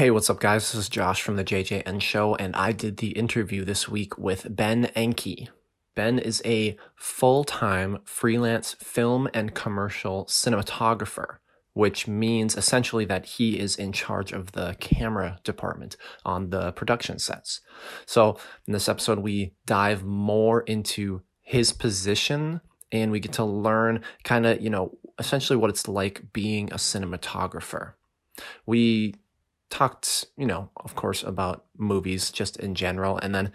Hey, what's up, guys? This is Josh from the JJN Show, and I did the interview this week with Ben Enke. Ben is a full time freelance film and commercial cinematographer, which means essentially that he is in charge of the camera department on the production sets. So, in this episode, we dive more into his position and we get to learn kind of, you know, essentially what it's like being a cinematographer. We talked, you know, of course, about movies just in general. And then,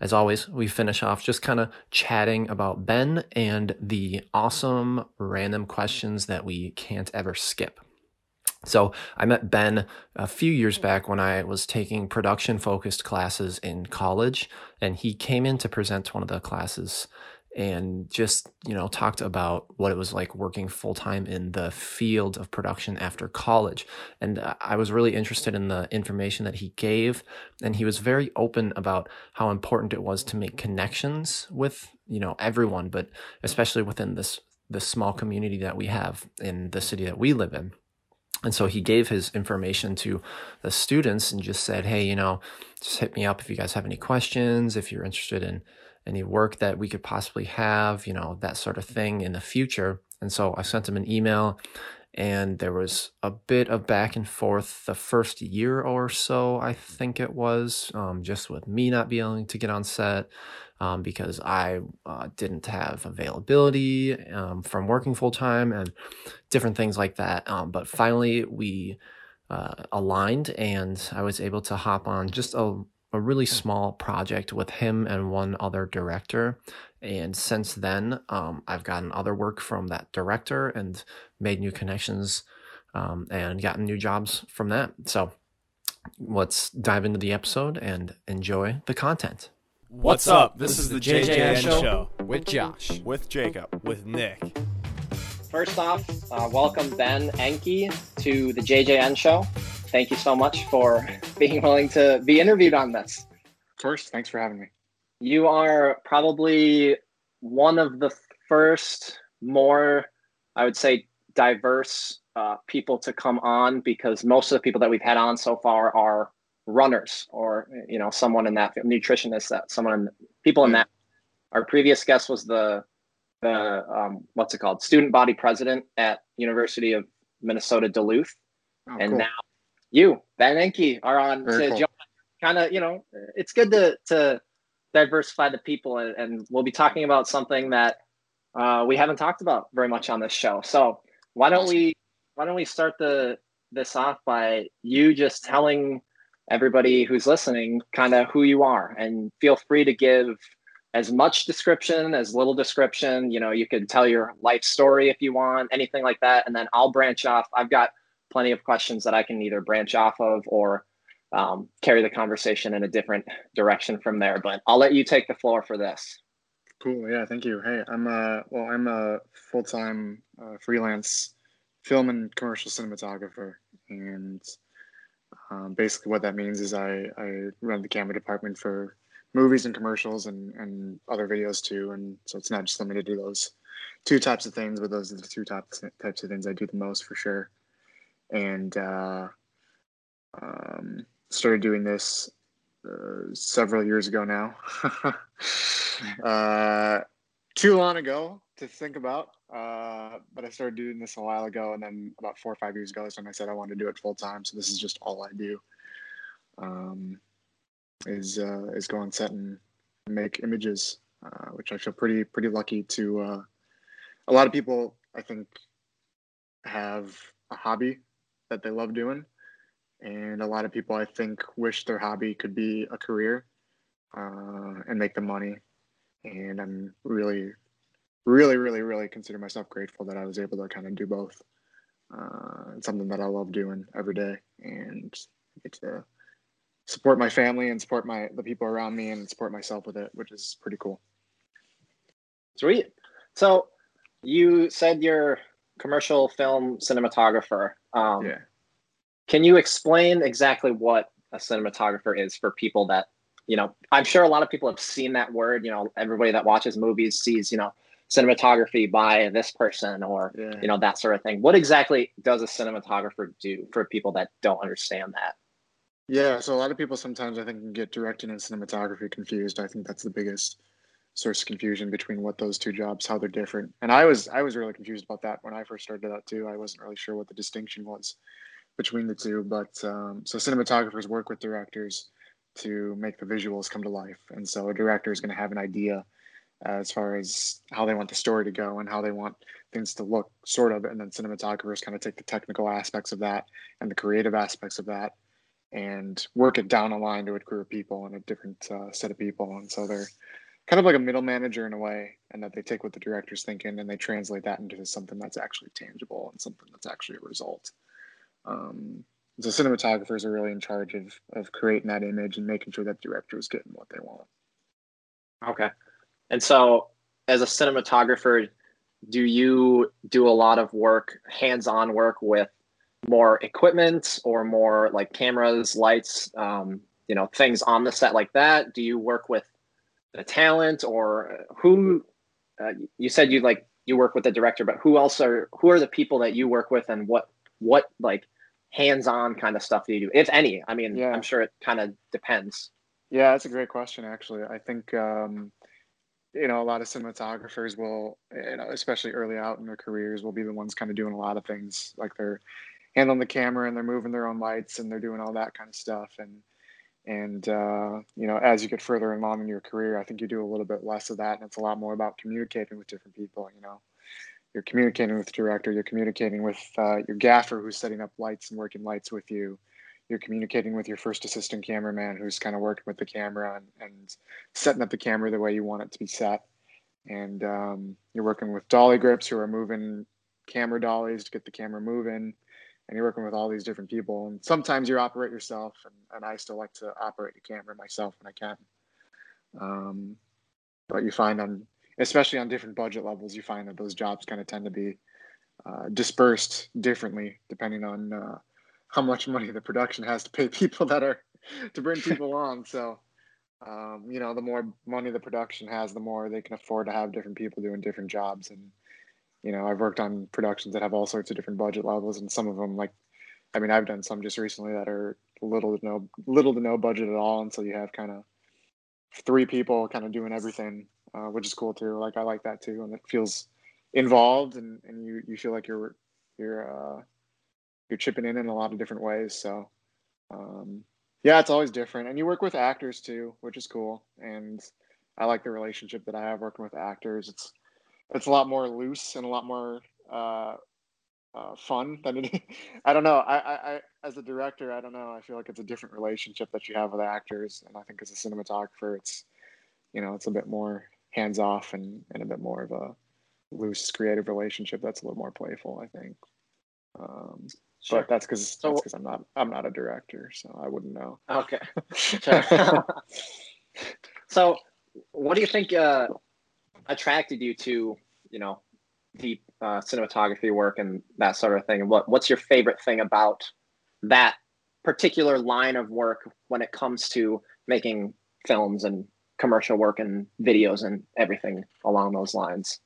as always, we finish off just kind of chatting about Ben and the awesome random questions that we can't ever skip. So, I met Ben a few years back when I was taking production focused classes in college, and he came in to present one of the classes and just you know talked about what it was like working full time in the field of production after college. And i was really interested in the information that he gave and he was very open about how important it was to make connections with you know everyone but especially within this this small community that we have in the city that we live in. And so he gave his information to the students and just said hey you know just hit me up if you guys have any questions if you're interested in any work that we could possibly have, you know, that sort of thing in the future. And so I sent him an email and there was a bit of back and forth the first year or so, I think it was, um, just with me not being able to get on set um, because I uh, didn't have availability um, from working full time and different things like that. Um, but finally, we uh, aligned and I was able to hop on just a a really small project with him and one other director. And since then, um, I've gotten other work from that director and made new connections um, and gotten new jobs from that. So let's dive into the episode and enjoy the content. What's up? This is the JJN Show with Josh. with Jacob, with Nick. First off, uh, welcome Ben Enke to the JJN Show thank you so much for being willing to be interviewed on this. Of course. Thanks for having me. You are probably one of the first more, I would say, diverse uh, people to come on because most of the people that we've had on so far are runners or you know someone in that nutritionist that someone in, people in that our previous guest was the the um, what's it called student body president at university of minnesota duluth oh, and cool. now you, Ben Enke, are on Very to cool. kind of, you know, it's good to to diversify the people, and, and we'll be talking about something that uh, we haven't talked about very much on this show. So why don't we why don't we start the this off by you just telling everybody who's listening kind of who you are, and feel free to give as much description as little description you know you could tell your life story if you want anything like that and then i'll branch off i've got plenty of questions that I can either branch off of or um, carry the conversation in a different direction from there. But I'll let you take the floor for this. Cool. Yeah. Thank you. Hey, I'm a well, I'm a full time uh, freelance film and commercial cinematographer, and um, basically what that means is I I run the camera department for movies and commercials and and other videos too. And so it's not just limited to do those two types of things, but those are the two types types of things I do the most for sure and uh, um, started doing this uh, several years ago now. uh, too long ago to think about, uh, but I started doing this a while ago, and then about four or five years ago is when I said I wanted to do it full time. So this is just all I do. Um, is uh, is go on set and make images, uh, which I feel pretty pretty lucky to. A lot of people, I think, have a hobby that they love doing. And a lot of people, I think, wish their hobby could be a career uh, and make them money. And I'm really, really, really, really consider myself grateful that I was able to kind of do both. Uh, it's something that I love doing every day, and get to support my family and support my the people around me and support myself with it, which is pretty cool. Sweet. So you said you're commercial film cinematographer. Um, yeah. Can you explain exactly what a cinematographer is for people that, you know, I'm sure a lot of people have seen that word. You know, everybody that watches movies sees, you know, cinematography by this person or, yeah. you know, that sort of thing. What exactly does a cinematographer do for people that don't understand that? Yeah, so a lot of people sometimes I think can get directing and cinematography confused. I think that's the biggest source of confusion between what those two jobs, how they're different. And I was I was really confused about that when I first started out too. I wasn't really sure what the distinction was between the two. But um, so cinematographers work with directors to make the visuals come to life, and so a director is going to have an idea as far as how they want the story to go and how they want things to look, sort of. And then cinematographers kind of take the technical aspects of that and the creative aspects of that and work it down a line to a crew of people and a different uh, set of people. And so they're kind of like a middle manager in a way, and that they take what the director's thinking and they translate that into something that's actually tangible and something that's actually a result. Um, so cinematographers are really in charge of of creating that image and making sure that director is getting what they want. Okay. And so, as a cinematographer, do you do a lot of work, hands-on work with more equipment or more like cameras, lights, um, you know, things on the set like that? Do you work with the talent or who? Uh, you said you like you work with the director, but who else are who are the people that you work with, and what what like hands-on kind of stuff do you do, if any? I mean, yeah. I'm sure it kind of depends. Yeah, that's a great question. Actually, I think um, you know a lot of cinematographers will, you know, especially early out in their careers, will be the ones kind of doing a lot of things like they're handling the camera and they're moving their own lights and they're doing all that kind of stuff and and uh, you know as you get further along in your career i think you do a little bit less of that and it's a lot more about communicating with different people you know. You're communicating with the director you're communicating with uh, your gaffer who's setting up lights and working lights with you. You're communicating with your first assistant cameraman who's kind of working with the camera and, and setting up the camera the way you want it to be set. And um, you're working with dolly grips who are moving camera dollies to get the camera moving and you're working with all these different people. And sometimes you operate yourself, and, and I still like to operate the camera myself when I can. Um, but you find on, especially on different budget levels, you find that those jobs kind of tend to be uh, dispersed differently depending on uh, how much money the production has to pay people that are to bring people on. So, um, you know, the more money the production has, the more they can afford to have different people doing different jobs and you know i've worked on productions that have all sorts of different budget levels and some of them like i mean i've done some just recently that are little to no little to no budget at all and so you have kind of three people kind of doing everything uh, which is cool too like i like that too and it feels involved and, and you you feel like you're you're uh you're chipping in in a lot of different ways so um yeah it's always different and you work with actors too which is cool and i like the relationship that i have working with actors it's it's a lot more loose and a lot more uh, uh, fun than it. I don't know. I, I, I, as a director, I don't know. I feel like it's a different relationship that you have with actors, and I think as a cinematographer, it's you know, it's a bit more hands off and and a bit more of a loose creative relationship that's a little more playful. I think. Um, sure. But that's because so, that's because I'm not I'm not a director, so I wouldn't know. Okay. so, what do you think? Uh, attracted you to you know deep uh, cinematography work and that sort of thing? And what what's your favorite thing about that particular line of work when it comes to making films and commercial work and videos and everything along those lines?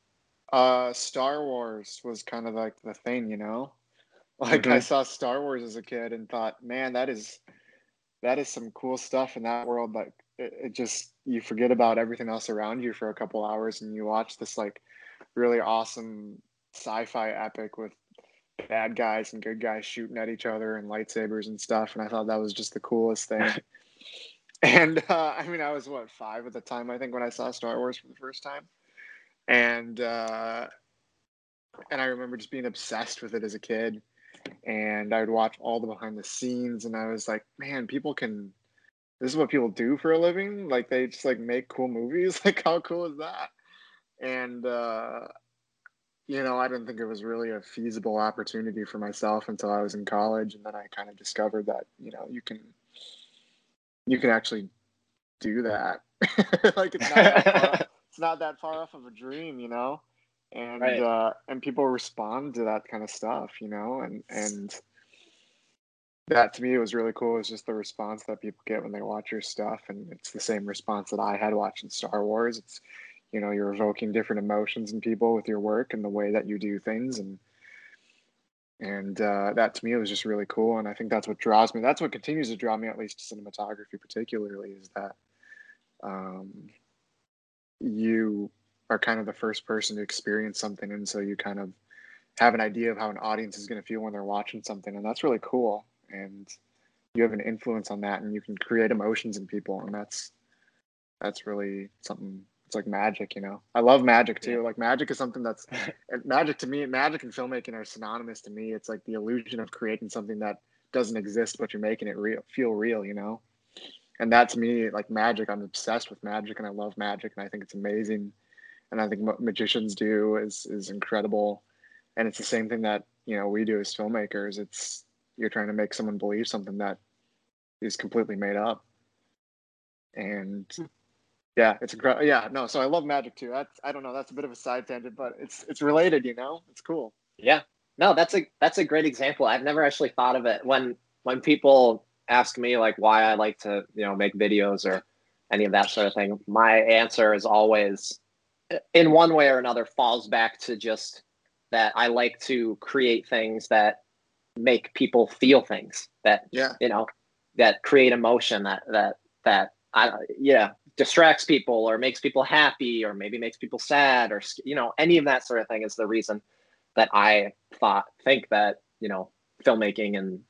Uh, Star Wars was kind of like the thing, you know. Like mm-hmm. I saw Star Wars as a kid and thought, man, that is that is some cool stuff in that world. Like it, it just you forget about everything else around you for a couple hours and you watch this like really awesome sci-fi epic with bad guys and good guys shooting at each other and lightsabers and stuff. And i thought that was just the coolest thing. And uh, i mean i was what five at the time i think when i saw star wars for the first time. And uh, and i remember just being obsessed with it as a kid. And i would watch all the behind the scenes and i was like man people can this is what people do for a living like they just like make cool movies like how cool is that? And uh you know i didn't think it was really a feasible opportunity for myself until i was in college and then i kind of discovered that you know you can you can actually do that. Like it's not that far, it's not that far off of a dream you know? And right. uh and people respond to that kind of stuff you know? And and that to me was really cool. It's just the response that people get when they watch your stuff, and it's the same response that I had watching Star Wars. It's you know you're evoking different emotions in people with your work and the way that you do things, and and uh, that to me was just really cool. And I think that's what draws me. That's what continues to draw me, at least to cinematography, particularly, is that um, you are kind of the first person to experience something, and so you kind of have an idea of how an audience is going to feel when they're watching something, and that's really cool. And you have an influence on that, and you can create emotions in people, and that's that's really something it's like magic, you know. I love magic too. Yeah. Like magic is something that's magic to me. Magic and filmmaking are synonymous to me. It's like the illusion of creating something that doesn't exist, but you're making it real, feel real, you know. And that's me, like magic. I'm obsessed with magic, and I love magic, and I think it's amazing. And I think what magicians do is is incredible. And it's the same thing that you know we do as filmmakers. It's you're trying to make someone believe something that is completely made up. And hmm. Yeah, it's incredible. Yeah, no. So I love magic too. That's I don't know. That's a bit of a side tangent, but it's it's related. You know, it's cool. Yeah. No, that's a that's a great example. I've never actually thought of it when when people ask me like why I like to you know make videos or any of that sort of thing. My answer is always, in one way or another, falls back to just that I like to create things that make people feel things that yeah you know that create emotion that that that I yeah distracts people or makes people happy or maybe makes people sad or you know any of that sort of thing is the reason that I thought think that you know filmmaking and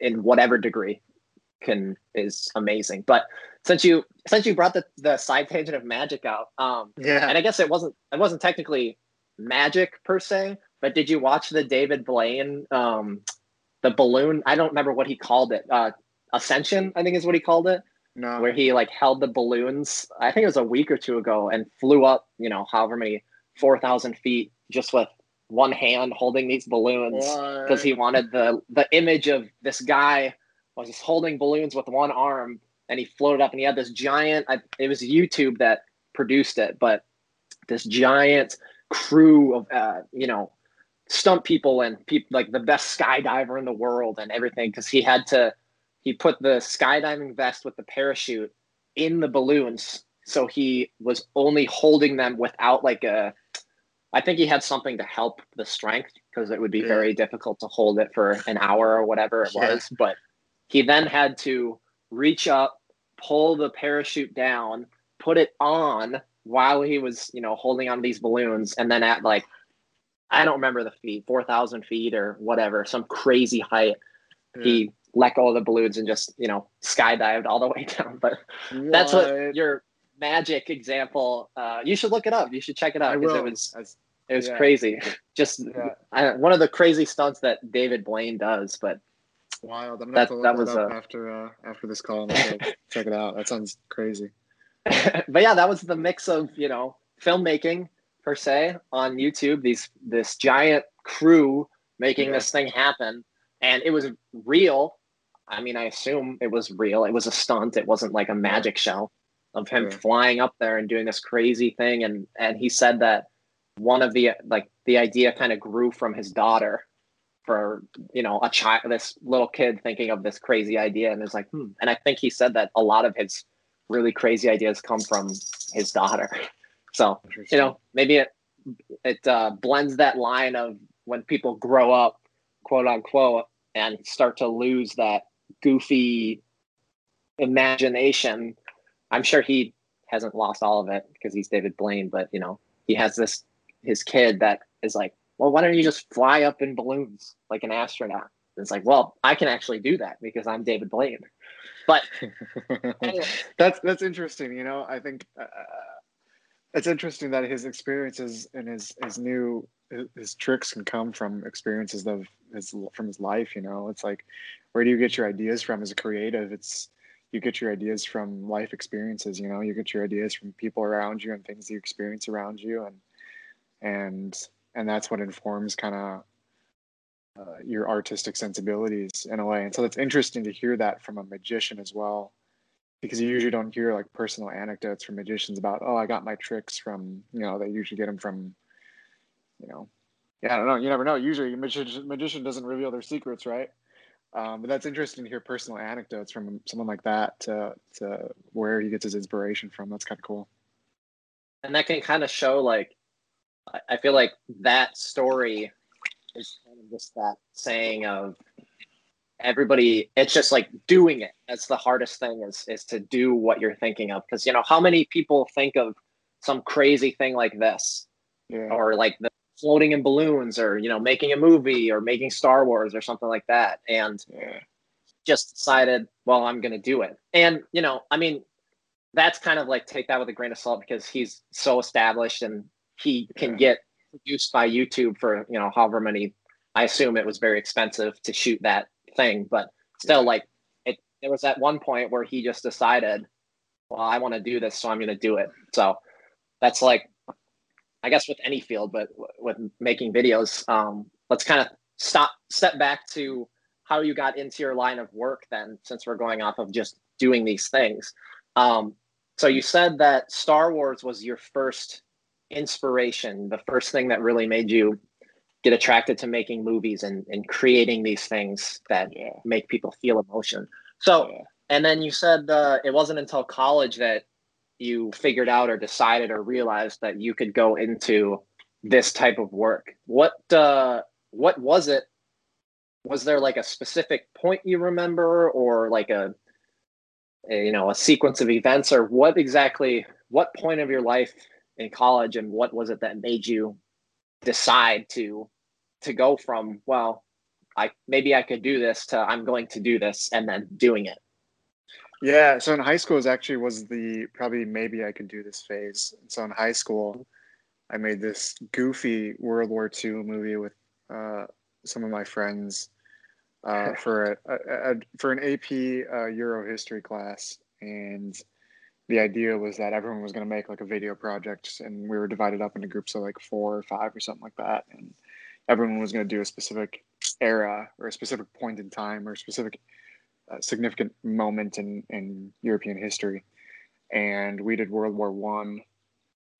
in whatever degree can is amazing. But since you since you brought the the side tangent of magic out, um, yeah, and I guess it wasn't it wasn't technically magic per se, but did you watch the David Blaine um, the balloon? I don't remember what he called it. Uh, Ascension, I think is what he called it. No. Where he like held the balloons, I think it was a week or two ago, and flew up, you know, however many four thousand feet just with one hand holding these balloons because he wanted the the image of this guy was just holding balloons with one arm and he floated up and he had this giant I, it was youtube that produced it but this giant crew of uh, you know stunt people and people like the best skydiver in the world and everything because he had to he put the skydiving vest with the parachute in the balloons so he was only holding them without like a i think he had something to help the strength because it would be yeah. very difficult to hold it for an hour or whatever it yeah. was but he then had to reach up pull the parachute down put it on while he was you know holding on these balloons and then at like i don't remember the feet 4000 feet or whatever some crazy height yeah. he let go of the balloons and just you know skydived all the way down. But what? that's what your magic example. Uh, you should look it up. You should check it out because it was it was yeah. crazy. Just yeah. I, one of the crazy stunts that David Blaine does. But wild. I'm gonna that, have to look that was up a, after uh, after this call. and check it out. That sounds crazy. but yeah, that was the mix of you know filmmaking per se on YouTube. These this giant crew making yeah. this thing happen, and it was real I mean, I assume it was real. It was a stunt. It wasn't like a magic show of him yeah. flying up there and doing this crazy thing. And and he said that one of the like the idea kind of grew from his daughter for you know a child this little kid thinking of this crazy idea and it's like hmm. and i think he said that a lot of his really crazy ideas come from his daughter so you know maybe it it uh, blends that line of when people grow up quote unquote and start to lose that goofy imagination. I'm sure he hasn't lost all of it because he's David Blaine, but you know, he has this his kid that is like, well, why don't you just fly up in balloons like an astronaut? And it's like, well, I can actually do that because I'm David Blaine. But anyway. that's that's interesting. You know, I think uh, it's interesting that his experiences and his his new his, tricks can come from experiences of his from his life. You know, it's like where do you get your ideas from as a creative? It's you get your ideas from life experiences. You know, you get your ideas from people around you and things you experience around you, and and and that's what informs kind of uh, your artistic sensibilities in a way. And so it's interesting to hear that from a magician as well, because you usually don't hear like personal anecdotes from magicians about, oh, I got my tricks from, you know, they usually get them from, you know, yeah, I don't know. You never know. Usually, a magician, magician doesn't reveal their secrets, right? Um, but that's interesting to hear personal anecdotes from someone like that to, to where he gets his inspiration from. That's kind of cool. And that can kind of show, like, I feel like that story is kind of just that saying of everybody it's just like doing it. That's the hardest thing is is to do what you're thinking of. Because you know how many people think of some crazy thing like this? Yeah. or like the floating in balloons or you know making a movie or making star wars or something like that. And Yeah. just decided well i'm going to do it. And you know i mean that's kind of like take that with a grain of salt because he's so established and he can Yeah. get produced by youtube for you know however many. I assume it was very expensive to shoot that thing but still like it there was at one point where he just decided well i want to do this so i'm going to do it. So that's like i guess with any field but with making videos um let's kind of stop step back to how you got into your line of work then since we're going off of just doing these things. Um so you said that star wars was your first inspiration the first thing that really made you get attracted to making movies and, and creating these things that Yeah. make people feel emotion so Yeah. and then you said uh, it wasn't until college that you figured out or decided or realized that you could go into this type of work. What uh, what was it? Was there like a specific point you remember, or like a, a you know a sequence of events, or what exactly? What point of your life in college, and what was it that made you decide to to go from well, I maybe I could do this to I'm going to do this, and then doing it. Yeah, so in high school was actually was the probably maybe I could do this phase. So in high school, I made this goofy World War II movie with uh, some of my friends uh, for a, a, a for an AP uh, Euro history class, and the idea was that everyone was going to make like a video project, and we were divided up into groups of like four or five or something like that, and everyone was going to do a specific era or a specific point in time or a specific uh, significant moment in, in European history. And we did World War One,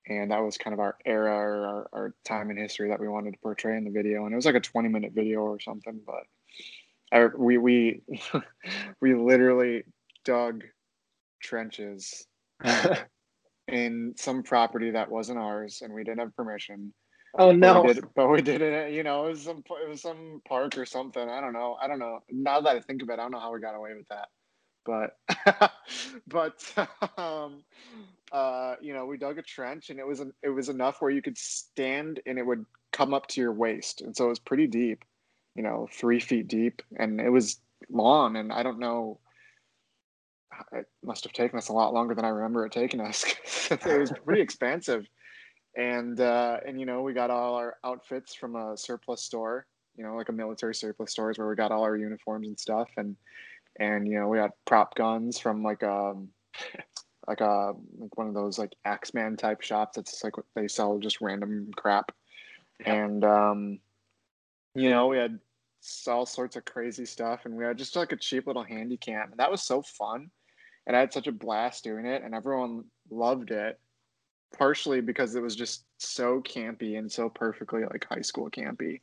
and that was kind of our era or our, our time in history that we wanted to portray in the video. And it was like a 20 minute video or something, but I, we we we literally dug trenches in some property that wasn't ours, and we didn't have permission. Oh But no! we did, but we did it. You know, it was some it was some park or something. I don't know. I don't know. Now that I think of it, I don't know how we got away with that. But but um, uh, you know, we dug a trench, and it was it was enough where you could stand, and it would come up to your waist, and so it was pretty deep. You know, three feet deep, and it was long. And I don't know. It must have taken us a lot longer than I remember it taking us. it was pretty expansive and uh, and you know we got all our outfits from a surplus store you know like a military surplus stores where we got all our uniforms and stuff. And and you know we had prop guns from like um like a like one of those like Ax-Man type shops that's like they sell just random crap. And um you know we had all sorts of crazy stuff and we had just like a cheap little handy cam and that was so fun. And i had such a blast doing it and everyone loved it partially because it was just so campy and so perfectly like high school campy.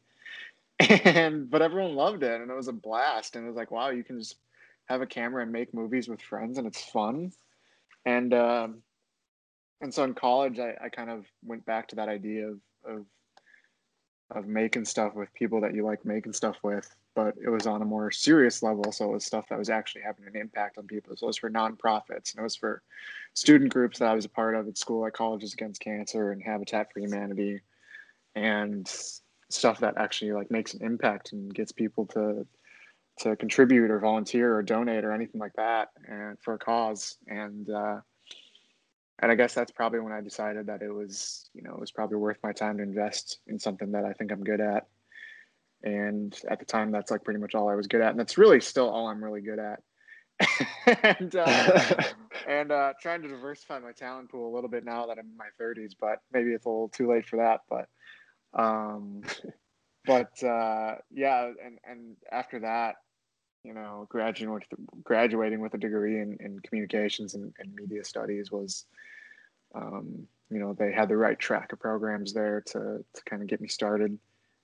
And but everyone loved it and it was a blast and it was like wow you can just have a camera and make movies with friends and it's fun. And um and so in college i, I kind of went back to that idea of, of of making stuff with people that you like making stuff with but it was on a more serious level so it was stuff that was actually having an impact on people so it was for nonprofits and it was for student groups that i was a part of at school like colleges against cancer and habitat for humanity and stuff that actually like makes an impact and gets people to to contribute or volunteer or donate or anything like that and for a cause and uh and I guess that's probably when I decided that it was, you know, it was probably worth my time to invest in something that I think I'm good at. And at the time, that's like pretty much all I was good at, and that's really still all I'm really good at. and uh, and uh, trying to diversify my talent pool a little bit now that I'm in my 30s, but maybe it's a little too late for that. But um, but uh, yeah, and and after that, you know, graduating with graduating with a degree in, in communications and, and media studies was, um, you know, they had the right track of programs there to to kind of get me started,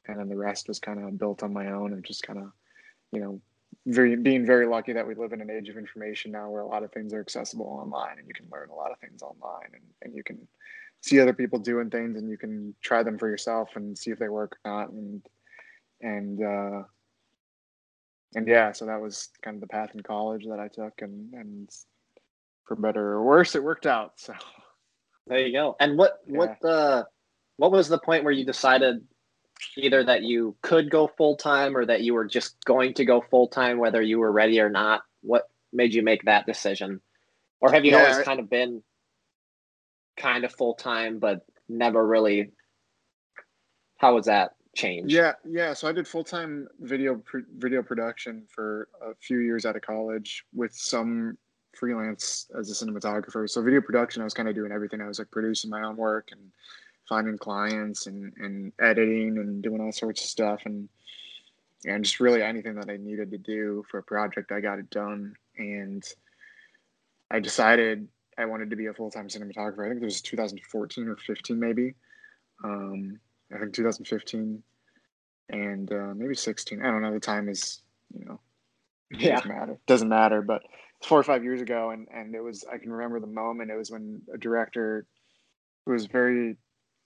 and then the rest was kind of built on my own and just kind of, you know, very being very lucky that we live in an age of information now where a lot of things are accessible online and you can learn a lot of things online and, and you can see other people doing things and you can try them for yourself and see if they work or not and and uh, and yeah, so that was kind of the path in college that I took, and and for better or worse, it worked out. So there you go. And what yeah. what the what was the point where you decided either that you could go full time or that you were just going to go full time, whether you were ready or not? What made you make that decision, or have you yeah, always kind of been kind of full time, but never really? How was that change? Yeah, yeah. So I did full time video video production for a few years out of college with some freelance as a cinematographer. So video production, I was kind of doing everything. I was like producing my own work and finding clients and, and editing and doing all sorts of stuff and and just really anything that I needed to do for a project, I got it done. And I decided I wanted to be a full time cinematographer. I think it was 2014 or 15, maybe. Um, I think 2015 and uh, maybe 16. I don't know. The time is, you know, yeah. doesn't matter. Doesn't matter. But four or five years ago, and and it was I can remember the moment. It was when a director who was very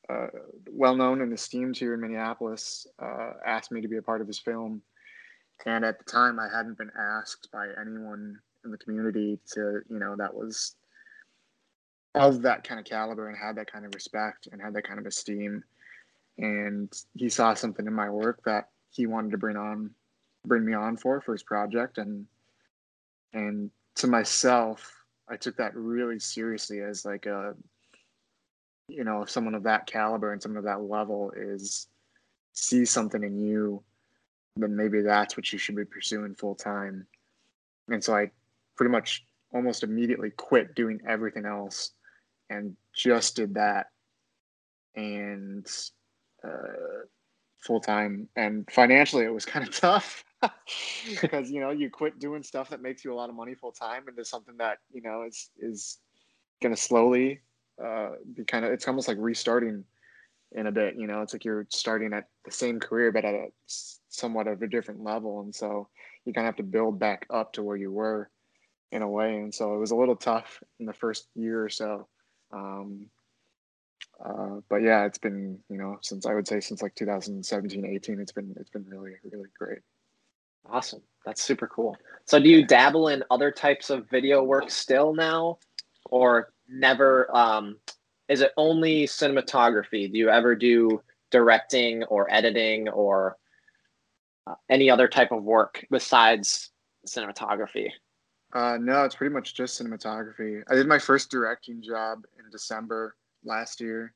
uh, well known and esteemed here in Minneapolis uh, asked me to be a part of his film, and at the time I hadn't been asked by anyone in the community to you know that was of that kind of caliber and had that kind of respect and had that kind of esteem. And he saw something in my work that he wanted to bring on bring me on for for his project. And and to myself, I took that really seriously as like a, you know, if someone of that caliber and someone of that level is see something in you, then maybe that's what you should be pursuing full time. And so I pretty much almost immediately quit doing everything else and just did that and uh, full time. And financially, it was kind of tough because you know you quit doing stuff that makes you a lot of money full time into something that you know is is going to slowly uh, be kind of it's almost like restarting in a bit you know? It's like you're starting at the same career but at a somewhat of a different level. And so you kind of have to build back up to where you were in a way. And so it was a little tough in the first year or so. Um, uh, but yeah it's been you know since i would say since like 2017 18 it's been it's been really really great. Awesome. That's super cool. So do you dabble in other types of video work still now? Or never um is it only cinematography? Do you ever do directing or editing or uh, any other type of work besides cinematography? Uh, no, it's pretty much just cinematography. I did my first directing job in December last year.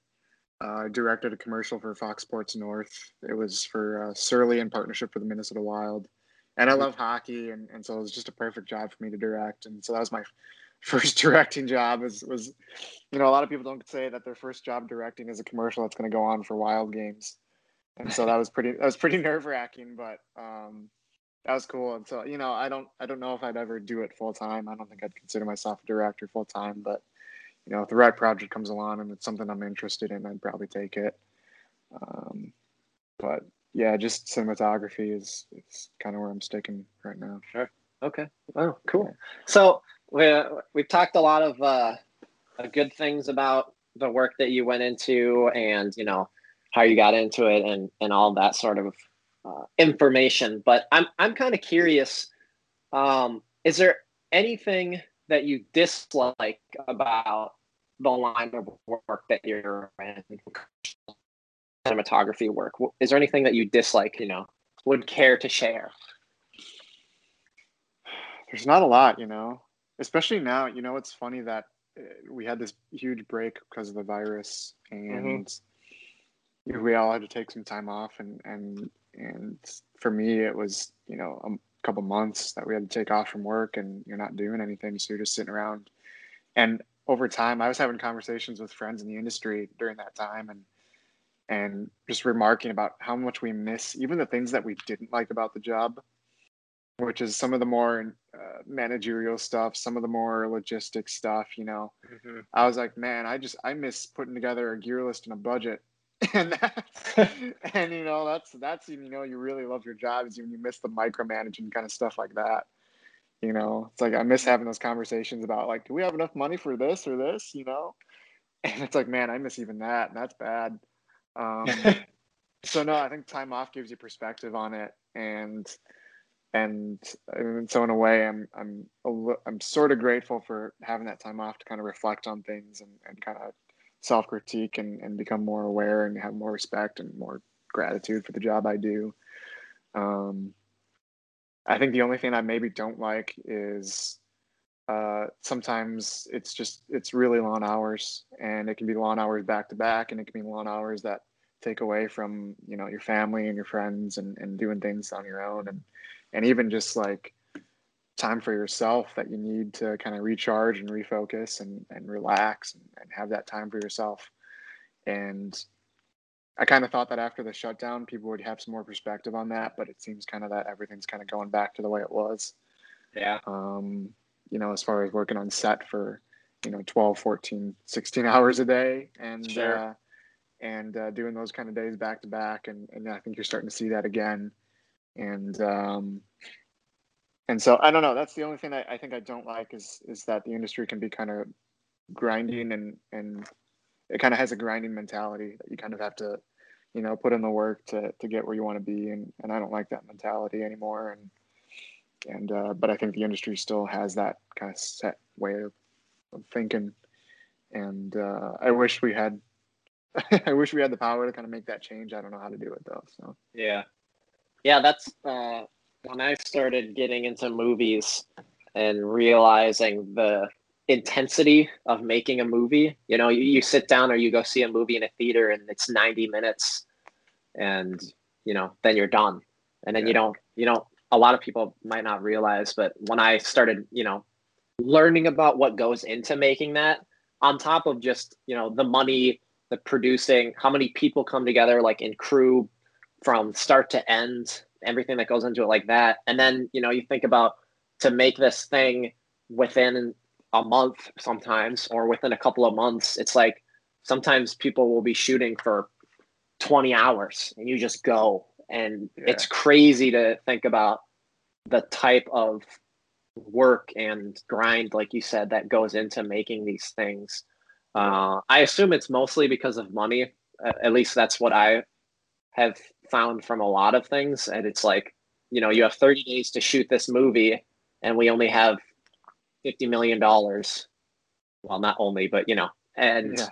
Uh, I directed a commercial for Fox Sports North. It was for uh, Surly in partnership with the Minnesota Wild and I love hockey, and, and so it was just a perfect job for me to direct. And so that was my first directing job. Was was, you know, a lot of people don't say that their first job directing is a commercial that's going to go on for Wild games, and so that was pretty that was pretty nerve wracking, but um, that was cool. And so you know, I don't I don't know if I'd ever do it full time. I don't think I'd consider myself a director full time, but you know, if the right project comes along and it's something I'm interested in, I'd probably take it. Um, but yeah, just cinematography is is kind of where I'm sticking right now. Sure. Okay. Oh, cool. So we we've talked a lot of uh, good things about the work that you went into, and you know how you got into it, and and all that sort of uh, information. But I'm I'm kind of curious. Um, is there anything that you dislike about the line of work that you're in? cinematography work? Is there anything that you dislike, you know, would care to share? There's not a lot, you know, especially now. You know, it's funny that uh, we had this huge break because of the virus, and mm-hmm. we all had to take some time off. And and and for me, it was you know a couple months that we had to take off from work, and you're not doing anything, so you're just sitting around. And over time, I was having conversations with friends in the industry during that time, and and just remarking about how much we miss even the things that we didn't like about the job which is some of the more uh, managerial stuff some of the more logistic stuff you know? Mm-hmm. i was like man i just i miss putting together a gear list and a budget. And that's and you know that's that's you know you really love your job is when you miss the micromanaging kind of stuff like that you know? It's like i miss having those conversations about like do we have enough money for this or this? You know? And it's like man i miss even that. And that's bad. Um, so no, I think time off gives you perspective on it, and and, so in a way, I'm I'm a, I'm sort of grateful for having that time off to kind of reflect on things and, and kind of self critique and, and become more aware and have more respect and more gratitude for the job I do. Um, I think the only thing I maybe don't like is uh, sometimes it's just it's really long hours and it can be long hours back to back and it can be long hours that take away from you know your family and your friends and, and doing things on your own and and even just like time for yourself that you need to kind of recharge and refocus and, and relax and, and have that time for yourself. And i kind of thought that after the shutdown people would have some more perspective on that but it seems kind of that everything's kind of going back to the way it was. Yeah. Um, you know as far as working on set for you know 12 14 16 hours a day and Sure. uh, and uh, doing those kind of days back to back and, and i think you're starting to see that again and um, and so I don't know. That's the only thing I, think I don't like is is that the industry can be kind of grinding and and it kind of has a grinding mentality that you kind of have to, you know, put in the work to to get where you want to be. And and I don't like that mentality anymore. And and uh, but I think the industry still has that kind of set way of, of thinking. And uh, I wish we had. I wish we had the power to kind of make that change. I don't know how to do it though. So Yeah. Yeah, that's uh, when I started getting into movies and realizing the intensity of making a movie. You know, you, you sit down or you go see a movie in a theater and it's 90 minutes and, you know, then you're done. And then you don't, you don't, a lot of people might not realize, but when I started, you know, learning about what goes into making that, on top of just, you know, the money, the producing, how many people come together, like in crew, from start to end, everything that goes into it like that. And then, you know, you think about to make this thing within a month sometimes or within a couple of months, it's like sometimes people will be shooting for 20 hours and you just go. And Yeah. it's crazy to think about the type of work and grind, like you said, that goes into making these things. Uh, I assume it's mostly because of money. At least that's what I have found from a lot of things. And it's like, you know, you have 30 days to shoot this movie, and we only have $50 million. Well, not only, but, you know, and yeah,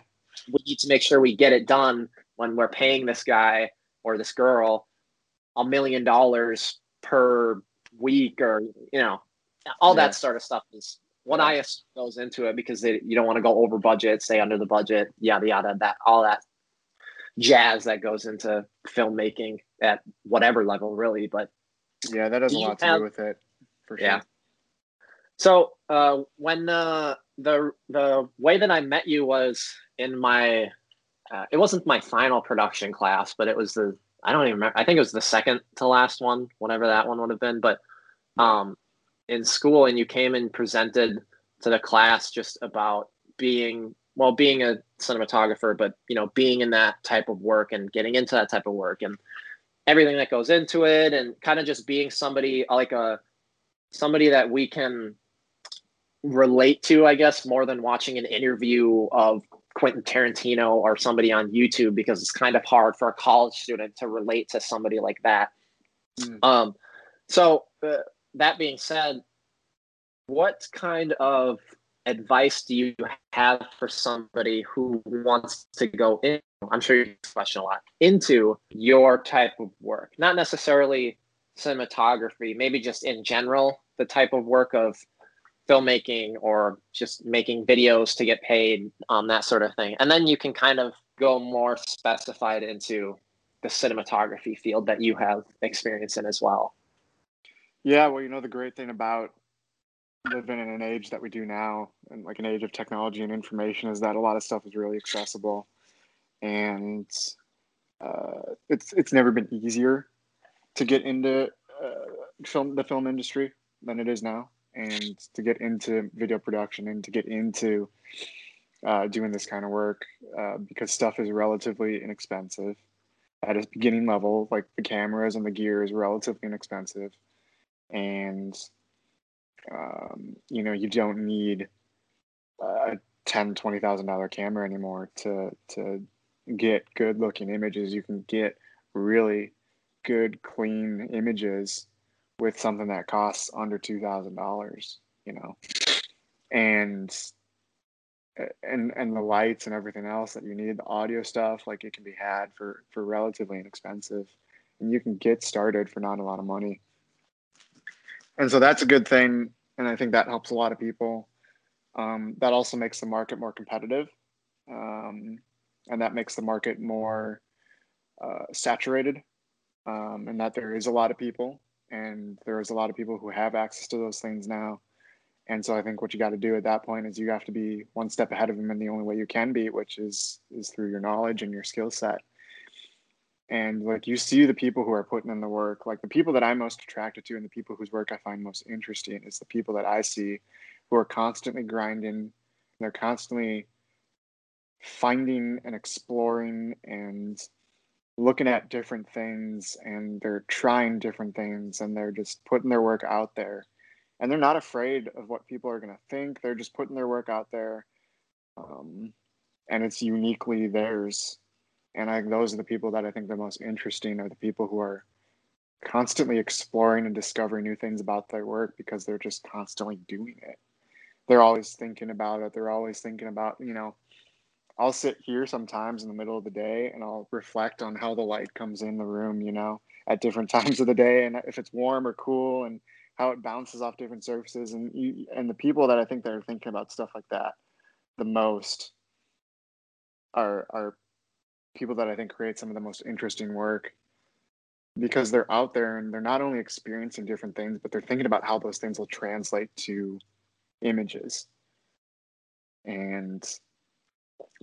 we need to make sure we get it done when we're paying this guy or this girl a million dollars per week or, you know, all Yeah. that sort of stuff is what. I assume goes into it because they, you don't want to go over budget, stay under the budget, yada yada. That all that jazz that goes into filmmaking at whatever level, really. But yeah, that has a lot to do with it for Yeah. sure. so uh, when uh, the the way that I met you was in my, uh, it wasn't my final production class, but it was the I don't even remember. I think it was the second to last one, whatever that one would have been. But um, in school, and you came and presented to the class just about being well, being a cinematographer, but you know, being in that type of work and getting into that type of work and everything that goes into it, and kind of just being somebody like a somebody that we can relate to, I guess, more than watching an interview of Quentin Tarantino or somebody on YouTube because it's kind of hard for a college student to relate to somebody like that. Mm. Um, so uh, that being said, what kind of advice do you have for somebody who wants to go in? I'm sure you question a lot into your type of work, not necessarily cinematography, maybe just in general, the type of work of filmmaking or just making videos to get paid, um, that sort of thing. And then you can kind of go more specified into the cinematography field that you have experience in as well. Yeah, well, you know, the great thing about living in an age that we do now, and like an age of technology and information, is that a lot of stuff is really accessible, and uh, it's it's never been easier to get into uh, film the film industry than it is now, and to get into video production and to get into uh, doing this kind of work uh, because stuff is relatively inexpensive. At its beginning level. Like the cameras and the gear is relatively inexpensive. And um, you know you don't need a ten twenty thousand dollar camera anymore to to get good looking images you can get really good, clean images with something that costs under two thousand dollars, you know, and and and the lights and everything else that you need, the audio stuff, like it can be had for for relatively inexpensive, and you can get started for not a lot of money. And so that's a good thing, and I think that helps a lot of people. Um, that also makes the market more competitive, um, and that makes the market more uh, saturated, um, and that there is a lot of people, and there is a lot of people who have access to those things now and so I think what you got to do at that point is you have to be one step ahead of them and the only way you can be, which is is through your knowledge and your skill set. And like you see the people who are putting in the work, like the people that I'm most attracted to and the people whose work I find most interesting is the people that I see who are constantly grinding. They're constantly finding and exploring and looking at different things and they're trying different things and they're just putting their work out there and they're not afraid of what people are going to think. They're just putting their work out there, um, and it's uniquely theirs. And I, those are the people that I think the most interesting are the people who are constantly exploring and discovering new things about their work because they're just constantly doing it. They're always thinking about it. They're always thinking about, you know, I'll sit here sometimes in the middle of the day and I'll reflect on how the light comes in the room, you know, at different times of the day and if it's warm or cool and how it bounces off different surfaces and you, and the people that I think that are thinking about stuff like that the most are are people that I think create some of the most interesting work because they're out there and they're not only experiencing different things but they're thinking about how those things will translate to images. And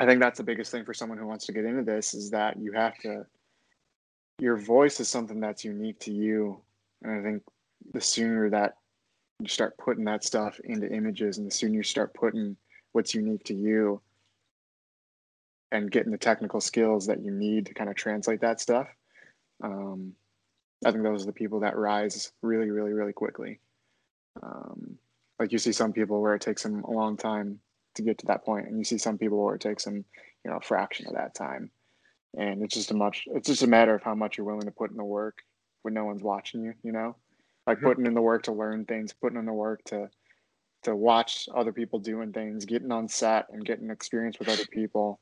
I think that's the biggest thing for someone who wants to get into this is that you have to your voice is something that's unique to you. And I think the sooner that you start putting that stuff into images and the sooner you start putting what's unique to you and getting the technical skills that you need to kind of translate that stuff um, i think those are the people that rise really really really quickly um, like you see some people where it takes them a long time to get to that point and you see some people where it takes them you know a fraction of that time and it's just a much it's just a matter of how much you're willing to put in the work when no one's watching you you know like mm-hmm. putting in the work to learn things, putting in the work to to watch other people doing things, getting on set and getting experience with other people.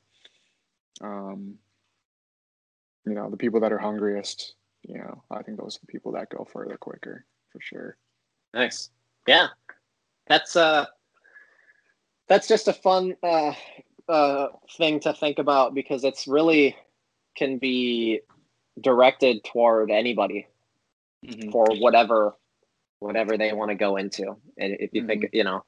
Um, you know, the people that are hungriest, you know, I think those are the people that go further quicker for sure. Nice. Yeah. That's uh that's just a fun uh uh thing to think about because it's really can be directed toward anybody mm-hmm. for whatever whatever they want to go into. And if you mm-hmm. think, you know,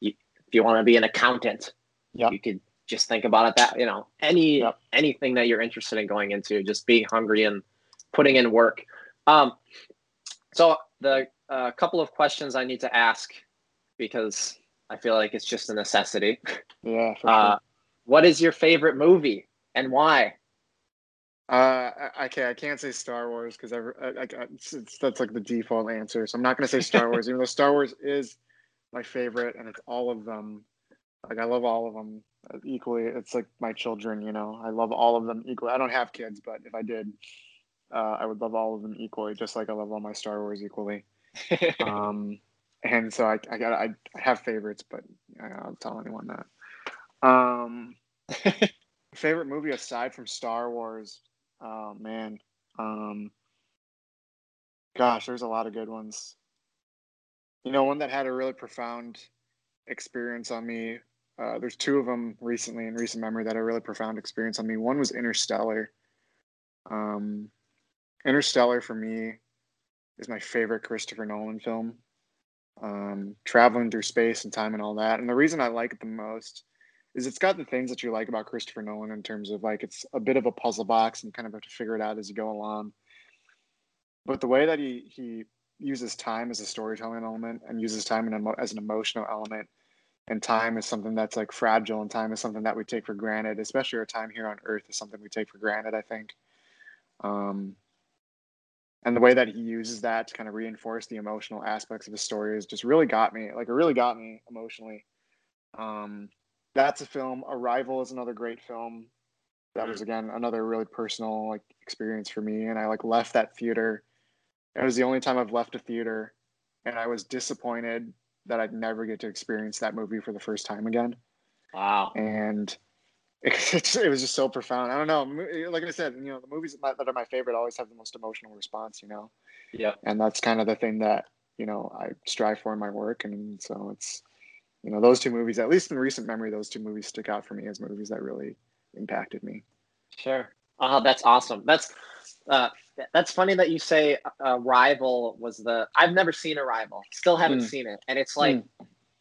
you, if you want to be an accountant, yep. you could just think about it that, you know, any yep. anything that you're interested in going into, just being hungry and putting in work. Um, so the a uh, couple of questions I need to ask because I feel like it's just a necessity. Yeah. Uh, sure. What is your favorite movie and why? Uh, okay, I can't say Star Wars because I, I, I, that's like the default answer. So I'm not going to say Star Wars, even though Star Wars is my favorite, and it's all of them. Like I love all of them equally. It's like my children, you know. I love all of them equally. I don't have kids, but if I did, uh, I would love all of them equally, just like I love all my Star Wars equally. um, and so I, I got I have favorites, but I don't tell anyone that. Um, favorite movie aside from Star Wars Oh man. Um gosh, there's a lot of good ones. You know, one that had a really profound experience on me. Uh, there's two of them recently in recent memory that are really profound experience on me. One was Interstellar. Um, Interstellar for me is my favorite Christopher Nolan film. Um, traveling through space and time and all that. And the reason I like it the most is it's got the things that you like about Christopher Nolan in terms of like it's a bit of a puzzle box and you kind of have to figure it out as you go along. But the way that he he uses time as a storytelling element and uses time emo- as an emotional element, and time is something that's like fragile, and time is something that we take for granted, especially our time here on Earth is something we take for granted. I think. Um, and the way that he uses that to kind of reinforce the emotional aspects of his story is just really got me. Like it really got me emotionally. Um, that's a film. Arrival is another great film. that was again another really personal like experience for me. And I like left that theater. It was the only time I've left a theater, and I was disappointed that I'd never get to experience that movie for the first time again. Wow. And it, it was just so profound. I don't know. Eh, like I said, you know, the movies that are my favorite always have the most emotional response. You know. Yeah. And that's kind of the thing that you know I strive for in my work, and so it's you know those two movies, at least in recent memory, those two movies stick out for me as movies that really impacted me. Sure. Oh, that's awesome. That's uh, that's funny that you say Arrival was the. I've never seen Arrival Still haven't mm. seen it, and it's like mm.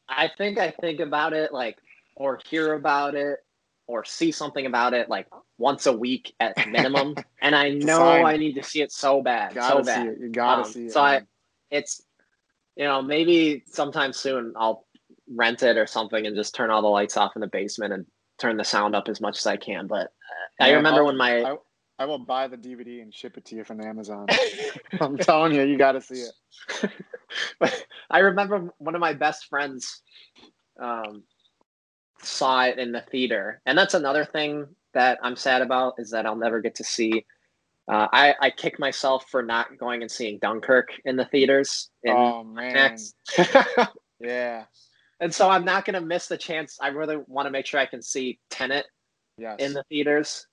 I think I think about it like or hear about it or see something about it like once a week at minimum, and I know I need to see it so bad, gotta so bad. You gotta um, see it. So man. I, it's you know maybe sometime soon I'll rent it or something and just turn all the lights off in the basement and turn the sound up as much as I can. But uh, I remember I'll, when my I, I, will buy the DVD and ship it to you from Amazon. I'm telling you, you got to see it. but I remember one of my best friends um, saw it in the theater, and that's another thing that I'm sad about is that I'll never get to see. Uh, I, I kick myself for not going and seeing Dunkirk in the theaters. In oh man! yeah, and so I'm not going to miss the chance. I really want to make sure I can see Tenet yes. in the theaters,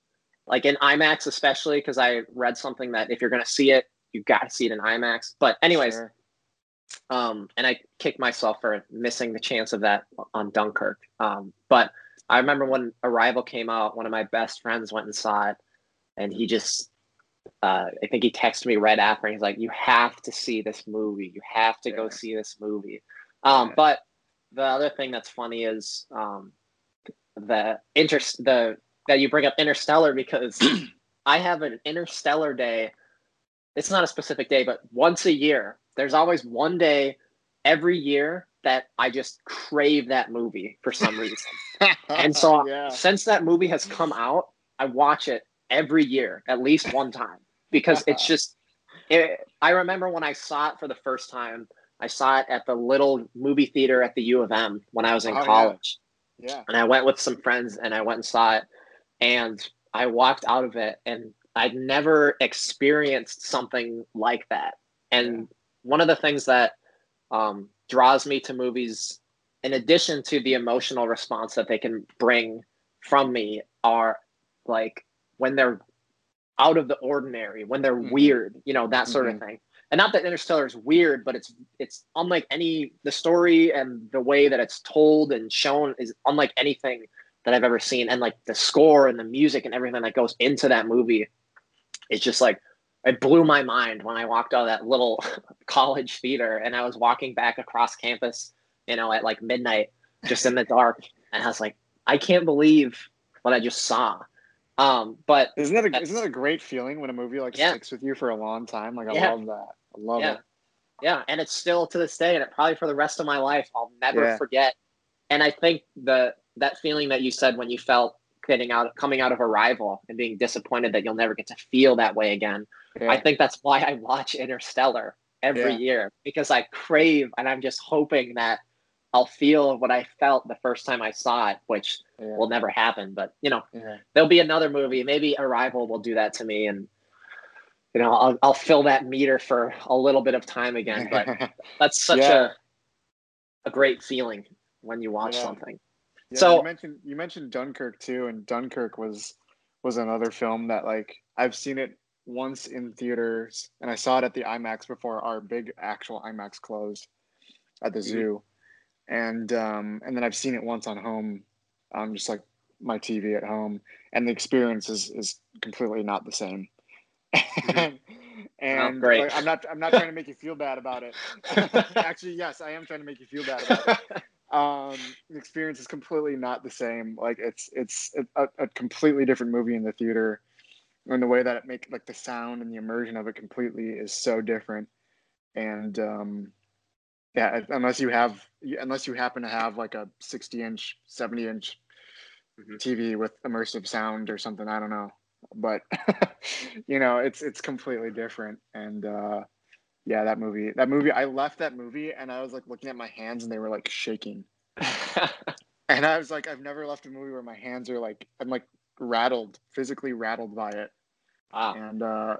like in IMAX, especially because I read something that if you're going to see it, you got to see it in IMAX. But anyways, sure. um, and I kicked myself for missing the chance of that on Dunkirk. Um, but I remember when Arrival came out, one of my best friends went and saw it, and he just. Uh, I think he texted me right after. And he's like, "You have to see this movie. You have to yeah. go see this movie." Um, yeah. But the other thing that's funny is um, the interest the that you bring up Interstellar because I have an Interstellar day. It's not a specific day, but once a year. There's always one day every year that I just crave that movie for some reason. and so yeah. since that movie has come out, I watch it every year at least one time because it's just it, I remember when I saw it for the first time I saw it at the little movie theater at the U of M when I was in oh, college. Yeah. yeah. And I went with some friends and I went and saw it. And I walked out of it and I'd never experienced something like that. And one of the things that um, draws me to movies, in addition to the emotional response that they can bring from me, are like when they're out of the ordinary, when they're mm-hmm. weird, you know, that sort mm-hmm. of thing and not that Interstellar is weird, but it's it's unlike any the story and the way that it's told and shown is unlike anything that I've ever seen. And like the score and the music and everything that goes into that movie, it's just like it blew my mind when I walked out of that little college theater and I was walking back across campus, you know, at like midnight, just in the dark, and I was like, I can't believe what I just saw. Um, but isn't that a, isn't that a great feeling when a movie like yeah. sticks with you for a long time? Like I yeah. love that. I love yeah. it. Yeah, and it's still to this day, and it probably for the rest of my life, I'll never forget. And I think the that feeling that you said when you felt getting out, coming out of Arrival, and being disappointed that you'll never get to feel that way again. Yeah. I think that's why I watch Interstellar every yeah. year because I crave, and I'm just hoping that I'll feel what I felt the first time I saw it, which will never happen. But you know, there'll be another movie. Maybe Arrival will do that to me, and you know, I'll, I'll fill that meter for a little bit of time again. But that's such yeah. a a great feeling when you watch yeah. something. Yeah, so you mentioned you mentioned Dunkirk too, and Dunkirk was was another film that like I've seen it once in theaters, and I saw it at the IMAX before our big actual IMAX closed at the mm-hmm. zoo, and um, and then I've seen it once on home, um, just like my TV at home, and the experience is is completely not the same. Mm-hmm. and oh. Like, I'm not I'm not trying to make you feel bad about it. Actually, yes, I am trying to make you feel bad about it. Um, the experience is completely not the same. Like it's it's a, a completely different movie in the theater, and the way that it make like the sound and the immersion of it completely is so different. And um, yeah, unless you have unless you happen to have like a 60 inch, 70 inch mm-hmm. TV with immersive sound or something, I don't know but you know it's it's completely different and uh yeah that movie that movie i left that movie and i was like looking at my hands and they were like shaking and i was like i've never left a movie where my hands are like i'm like rattled, physically rattled by it. Ah, And uh,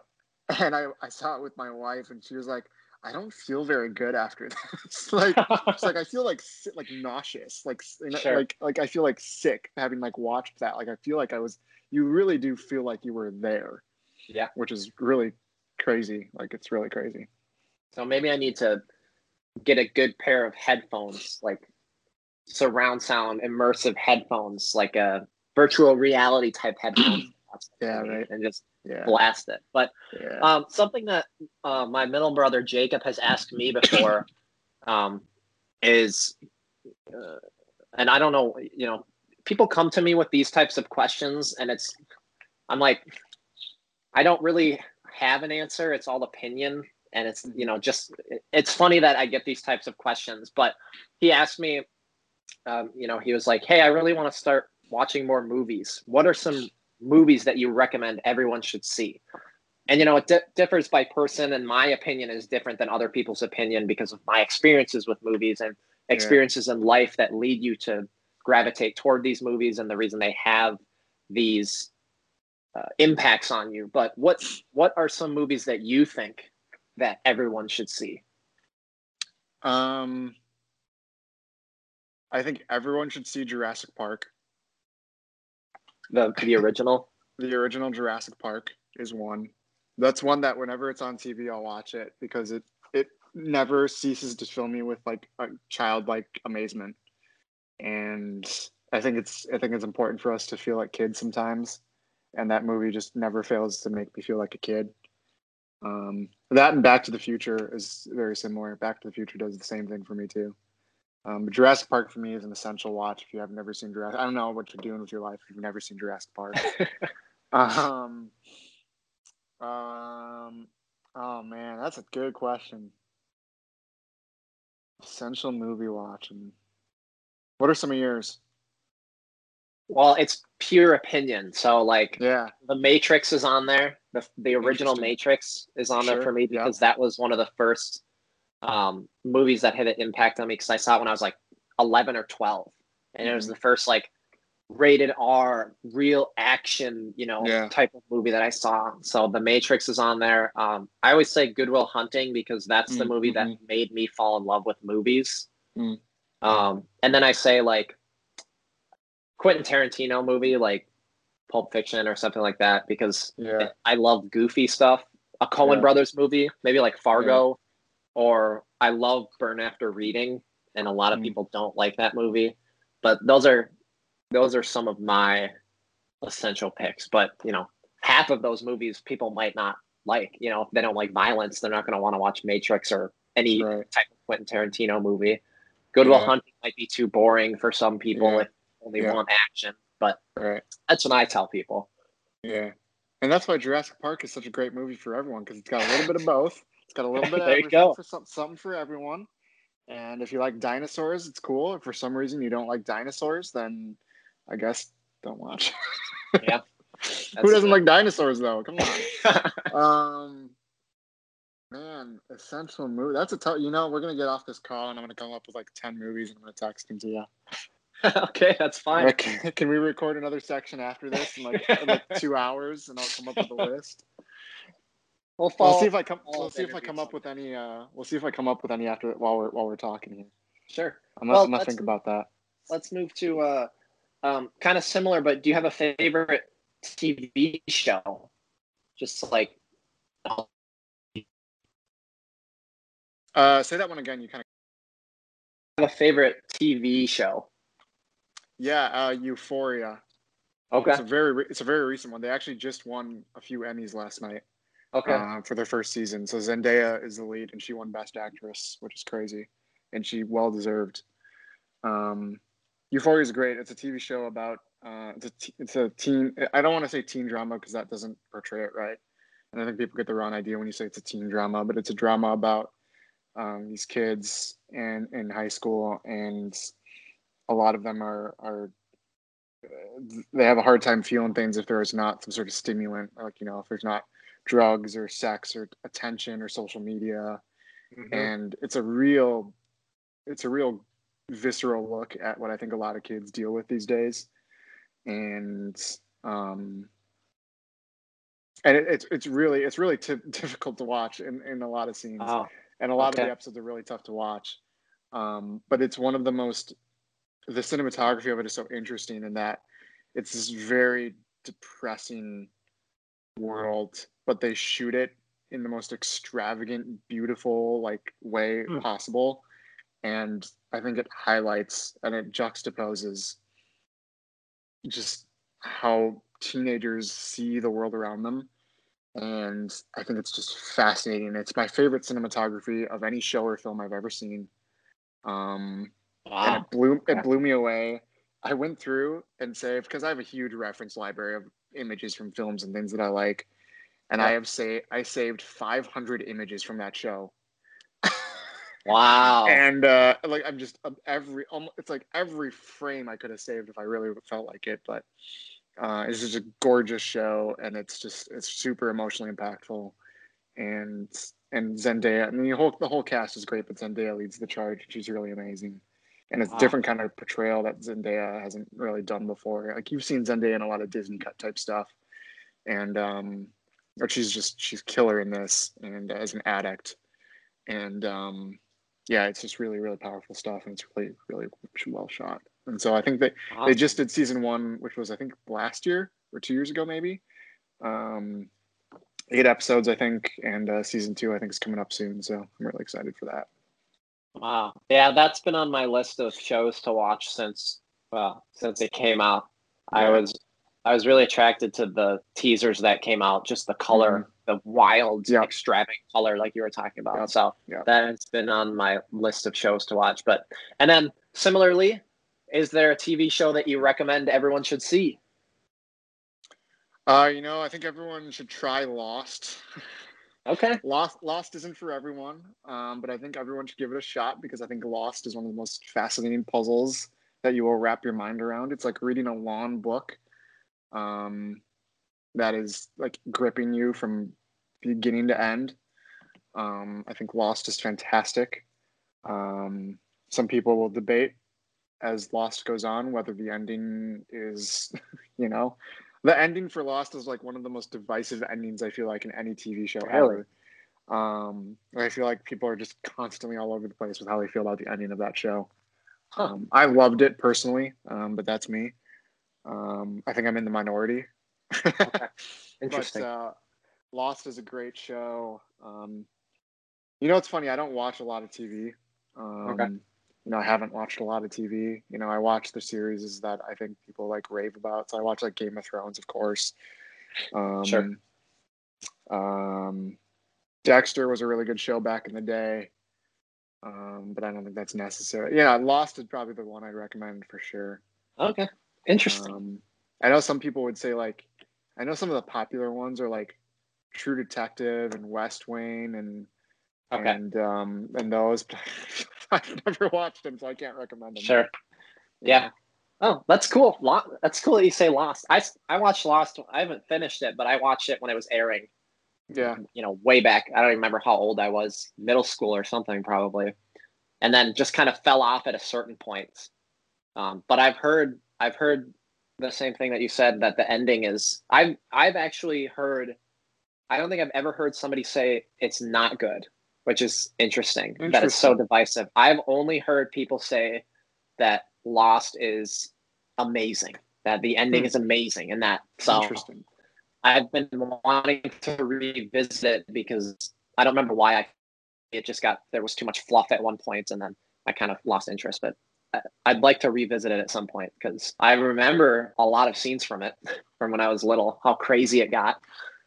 and I I saw it with my wife, and she was like, I don't feel very good after this. like it's like I feel like like nauseous, like s- you know, Sure. like like I feel like sick having like watched that. Like I feel like I was. You really do feel like you were there. Yeah. which is really crazy. Like it's really crazy. So maybe I need to get a good pair of headphones, like surround sound immersive headphones, like a virtual reality type headphones. Yeah, right. And just Yeah, blast it. But yeah. Um, something that uh, my middle brother Jacob has asked me before um, is, uh, and I don't know, you know, people come to me with these types of questions, and it's, I'm like, I don't really have an answer. It's all opinion, and it's, you know, just, it's funny that I get these types of questions. But he asked me, um, you know, he was like, hey, I really want to start watching more movies. What are some movies that you recommend everyone should see? and you know it di- differs by person and my opinion is different than other people's opinion because of my experiences with movies and experiences in life that lead you to gravitate toward these movies and the reason they have these uh, impacts on you but what what are some movies that you think that everyone should see Um, I think everyone should see Jurassic Park. the the original The original Jurassic Park is one. That's one that whenever it's on TV, I'll watch it because it it never ceases to fill me with like a childlike amazement. And I think it's I think it's important for us to feel like kids sometimes, and that movie just never fails to make me feel like a kid. Um, that and Back to the Future is very similar. Back to the Future does the same thing for me too. Um, Jurassic Park for me is an essential watch if you have never seen Jurassic. I don't know what you're doing with your life if you've never seen Jurassic Park. um, um, oh man, that's a good question. Essential movie watching. What are some of yours? Well it's pure opinion so like Yeah, the matrix is on there the, the original matrix is on there for me yeah. because that was one of the first um, movies that had an impact on me because i saw it when i was like 11 or 12 and it was Mhm. the first like rated r real action you know Yeah. type of movie that i saw so the matrix is on there um, i always say goodwill hunting because that's the Mm, movie that mhm. made me fall in love with movies Mm. um, and then i say like quentin tarantino movie like pulp fiction or something like that because yeah, I love goofy stuff. A Coen Yeah. Brothers movie, maybe like Fargo, or I love Burn After Reading, and a lot of Mm. people don't like that movie. But those are those are some of my essential picks. But you know, half of those movies people might not like. You know, if they don't like violence, they're not going to want to watch Matrix or any right. type of Quentin Tarantino movie. Goodwill Yeah. Hunting might be too boring for some people Yeah. If they only Yeah. want action. But Right. that's what I tell people. Yeah. And that's why Jurassic Park is such a great movie for everyone because it's got a little bit of both. It's got a little bit of everything for some, something for everyone. And if you like dinosaurs, it's cool. If for some reason you don't like dinosaurs, then I guess don't watch. Yeah. Who doesn't true. like dinosaurs though? Come on. um, man, essential movie. That's a tough. You know, we're gonna get off this call, and I'm gonna come up with like ten movies, and I'm gonna text them to you. okay, that's fine. Like, can we record another section after this in like, in like two hours, and I'll come up with a list. We'll We'll see if I come. We'll see if I come up with any. Uh, we'll see if I come up with any after while we're while we're talking here. Sure. I'm not. Well, I'm not think about that. Let's move to uh, um, kind of similar, but do you have a favorite TV show? Just like Uh, say that one again. You kind of. have a favorite TV show. Yeah, uh, Euphoria. Okay. It's a very. re- It's a very recent one. They actually just won a few Emmys last night. Okay. uh, for their first season. So Zendaya is the lead, and she won Best Actress, which is crazy, and she well deserved. Um, Euphoria is great. It's a TV show about uh, it's a t- it's a teen. I don't want to say teen drama because that doesn't portray it right, and I think people get the wrong idea when you say it's a teen drama. But it's a drama about um, these kids in in high school, and a lot of them are are uh, they have a hard time feeling things if there is not some sort of stimulant, like you know, if there's not drugs or sex or attention or social media. Mhm. and it's a real it's a real visceral look at what i think a lot of kids deal with these days. And Um, and it, it's it's really it's really t- difficult to watch in, in a lot of scenes, Oh, and a lot of the episodes are really tough to watch. Um, but it's one of the most the cinematography of it is so interesting in that it's this very depressing world, but they shoot it in the most extravagant, beautiful like way Hmm. possible. And I think it highlights and it juxtaposes just how teenagers see the world around them. And I think it's just fascinating. It's my favorite cinematography of any show or film I've ever seen. Um, and it blew it blew me away. I went through and saved because I have a huge reference library of images from films and things that I like, and I have say I saved 500 images from that show. Wow. And uh, like I'm just um, every almost, it's like every frame I could have saved if I really felt like it. But uh, it's just a gorgeous show, and it's just it's super emotionally impactful. And and Zendaya, I mean the whole the whole cast is great, but Zendaya leads the charge. She's really amazing, and it's a Wow. different kind of portrayal that Zendaya hasn't really done before. Like you've seen Zendaya in a lot of Disney cut type stuff, and um, but she's just she's killer in this, and as an addict, and um, yeah, it's just really really powerful stuff, and it's really really well shot. And so I think that they just did season one, which was I think last year or two years ago, maybe. Um, eight episodes, I think, and uh, season two, I think, is coming up soon. So I'm really excited for that. Wow. Yeah, that's been on my list of shows to watch since well, since it came out. I was I was really attracted to the teasers that came out, just the color, the wild, Mm-hmm. Yep. extravagant color like you were talking about. Yep. So Yep. that's been on my list of shows to watch. But and then similarly, is there a TV show that you recommend everyone should see? Uh, you know, I think everyone should try Lost. Okay. Lost, Lost isn't for everyone, um, but I think everyone should give it a shot because I think Lost is one of the most fascinating puzzles that you will wrap your mind around. It's like reading a long book um, that is like gripping you from beginning to end. Um, I think Lost is fantastic. Um, some people will debate as Lost goes on whether the ending is, you know, the ending for Lost is like one of the most divisive endings I feel like in any TV show ever. Um, I feel like people are just constantly all over the place with how they feel about the ending of that show. Huh. Um, I loved it personally, um, but that's me. Um, I think I'm in the minority. Interesting. But uh, Lost is a great show. Um, you know, it's funny. I don't watch a lot of TV. Um, Okay. You know, I haven't watched a lot of TV. You know, I watch the series that I think people like rave about. So I watch like Game of Thrones, of course. Um, Sure. Um, Dexter was a really good show back in the day. Um, but I don't think that's necessary. Yeah, Lost is probably the one I'd recommend for sure. okay. Interesting. Um, I know some people would say like, I know some of the popular ones are like True Detective and West Wing and okay. and um and those. I've never watched him, so I can't recommend him. Sure. Yeah. Oh, that's cool. That's cool that you say Lost. I, I watched Lost. I haven't finished it, but I watched it when it was airing. Yeah. You know, way back. I don't even remember how old I was, middle school or something probably, and then just kind of fell off at a certain point. Um, but I've heard I've heard the same thing that you said that the ending is. I've I've actually heard. I don't think I've ever heard somebody say it's not good, which is interesting. That it's so divisive. I've only heard people say that Lost is amazing. That the ending Hmm. is amazing, and that so Interesting. I've been wanting to revisit it because I don't remember why I. It just got there was too much fluff at one point, and then I kind of lost interest. But I- I'd like to revisit it at some point because I remember a lot of scenes from it from when I was little. How crazy it got.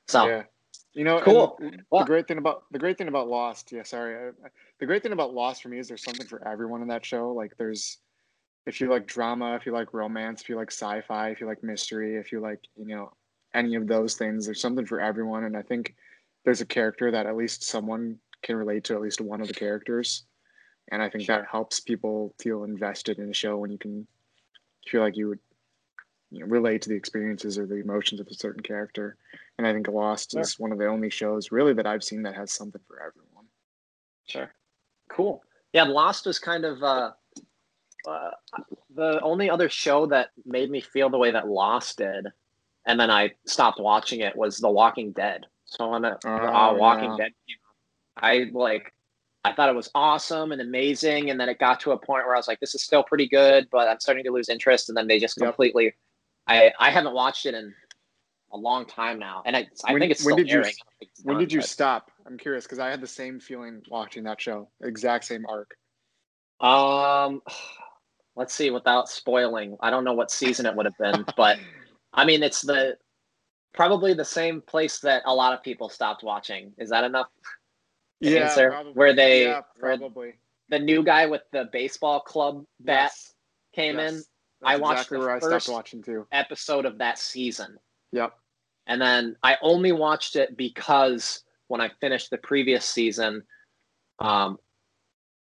So Yeah. You know, Cool. The, the great thing about the great thing about Lost, yeah, sorry, I, the great thing about Lost for me is there's something for everyone in that show. Like, there's if you like drama, if you like romance, if you like sci-fi, if you like mystery, if you like you know any of those things, there's something for everyone. And I think there's a character that at least someone can relate to at least one of the characters, and I think Sure. that helps people feel invested in a show when you can feel like you would you know, relate to the experiences or the emotions of a certain character. And I think Lost Sure. is one of the only shows really that I've seen that has something for everyone. Sure. Cool. Yeah, Lost was kind of uh, uh, the only other show that made me feel the way that Lost did, and then I stopped watching it was The Walking Dead. So when uh, Oh, Walking yeah. Dead, came I like I thought it was awesome and amazing, and then it got to a point where I was like, this is still pretty good, but I'm starting to lose interest, and then they just Yep. I I haven't watched it in a long time now, and I I When- think it's when did you- airing. It's When done, did you but- stop? I'm curious because I had the same feeling watching that show. Exact same arc. Um, let's see. Without spoiling, I don't know what season it would have been, but I mean, it's the probably the same place that a lot of people stopped watching. Is that enough? Yeah, answer, probably. where they- Yeah, where- probably. The new guy with the baseball club bat Yes, came yes. in. That's I watched exactly the where I first- stopped watching too. Episode of that season, Yep. and then I only watched it because when I finished the previous season, um,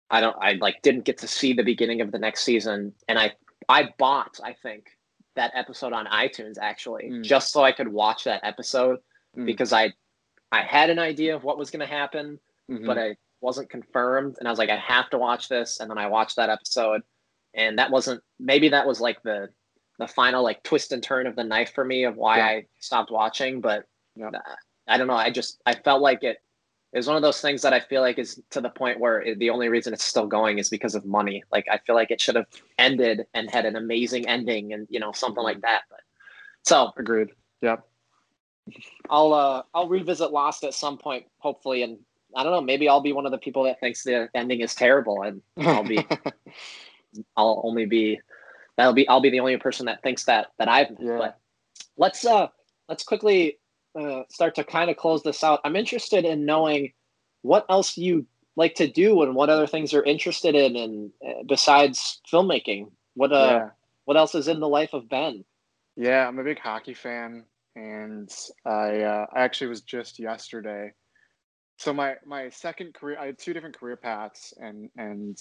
I don't, I like didn't get to see the beginning of the next season, and I, I bought, I think, that episode on iTunes actually, Mm. just so I could watch that episode Mm. because I, I had an idea of what was going to happen, Mhm. but I wasn't confirmed, and I was like, I have to watch this, and then I watched that episode, and that wasn't maybe that was like the the final like twist and turn of the knife for me of why Yeah. I stopped watching, but Yeah. I don't know. I just I felt like it. It was one of those things that I feel like is to the point where it, the only reason it's still going is because of money. Like I feel like it should have ended and had an amazing ending and you know something like that. But so Agreed. Yep. I'll uh I'll revisit Lost at some point, hopefully, and I don't know. Maybe I'll be one of the people that thinks the ending is terrible, and I'll be I'll only be that'll be I'll be the only person that thinks that that I've. Yeah. But let's uh let's quickly uh, start to kind of close this out. I'm interested in knowing what else you like to do and what other things you're interested in, and uh, besides filmmaking, what uh yeah. what else is in the life of Ben? Yeah, I'm a big hockey fan, and I uh, I actually was just yesterday. So my my second career, I had two different career paths, and and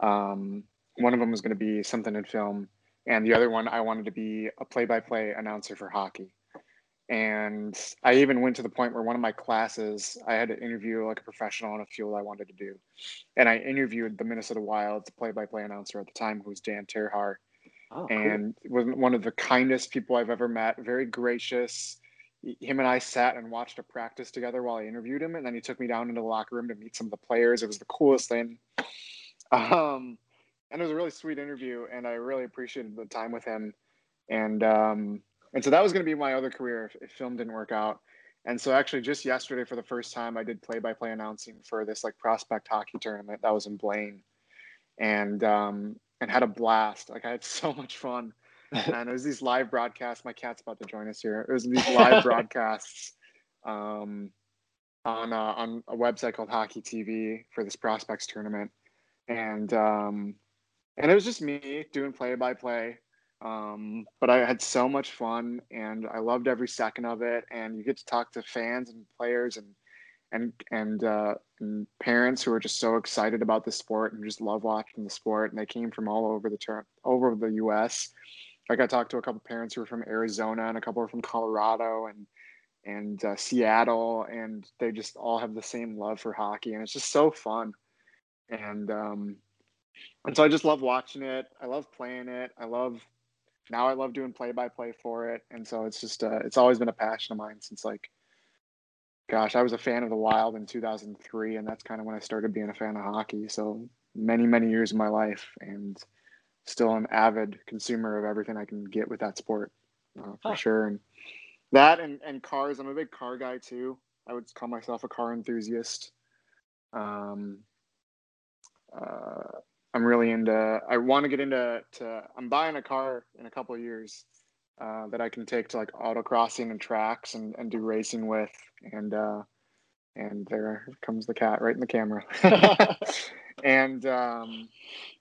um, one of them was going to be something in film, and the other one I wanted to be a play-by-play announcer for hockey. And I even went to the point where one of my classes, I had to interview like a professional in a field I wanted to do, and I interviewed the Minnesota Wild's play-by-play announcer at the time, who was Dan Terhaar Oh, and was one of the kindest people I've ever met. Very gracious. Him and I sat and watched a practice together while I interviewed him, and then he took me down into the locker room to meet some of the players. It was the coolest thing. Um, and it was a really sweet interview, and I really appreciated the time with him. And um, and so that was going to be my other career if, if film didn't work out. And so actually, just yesterday, for the first time, I did play-by-play announcing for this like prospect hockey tournament that was in Blaine, and um, and had a blast. Like I had so much fun. and it was these live broadcasts. My cat's about to join us here. It was these live broadcasts um, on uh, on a website called Hockey TV for this prospects tournament, and um, and it was just me doing play by play. Um, but I had so much fun, and I loved every second of it. And you get to talk to fans and players and and and, uh, and parents who are just so excited about the sport and just love watching the sport. And they came from all over the ter- over the U.S. Like I talked to a couple parents who were from Arizona and a couple from Colorado and and uh, Seattle, and they just all have the same love for hockey, and it's just so fun. And um, and so I just love watching it. I love playing it. I love now I love doing play by play for it, and so it's just uh, it's always been a passion of mine since like gosh, I was a fan of the Wild in 2003, and that's kind of when I started being a fan of hockey. So many, many years of my life, and still an avid consumer of everything I can get with that sport, uh, for sure. And that and, and cars, I'm a big car guy too. I would call myself a car enthusiast. Um, uh, I'm really into. I want to get into. To, I'm buying a car in a couple of years uh, that I can take to like autocrossing and tracks and, and do racing with. And uh, and there comes the cat right in the camera. and um,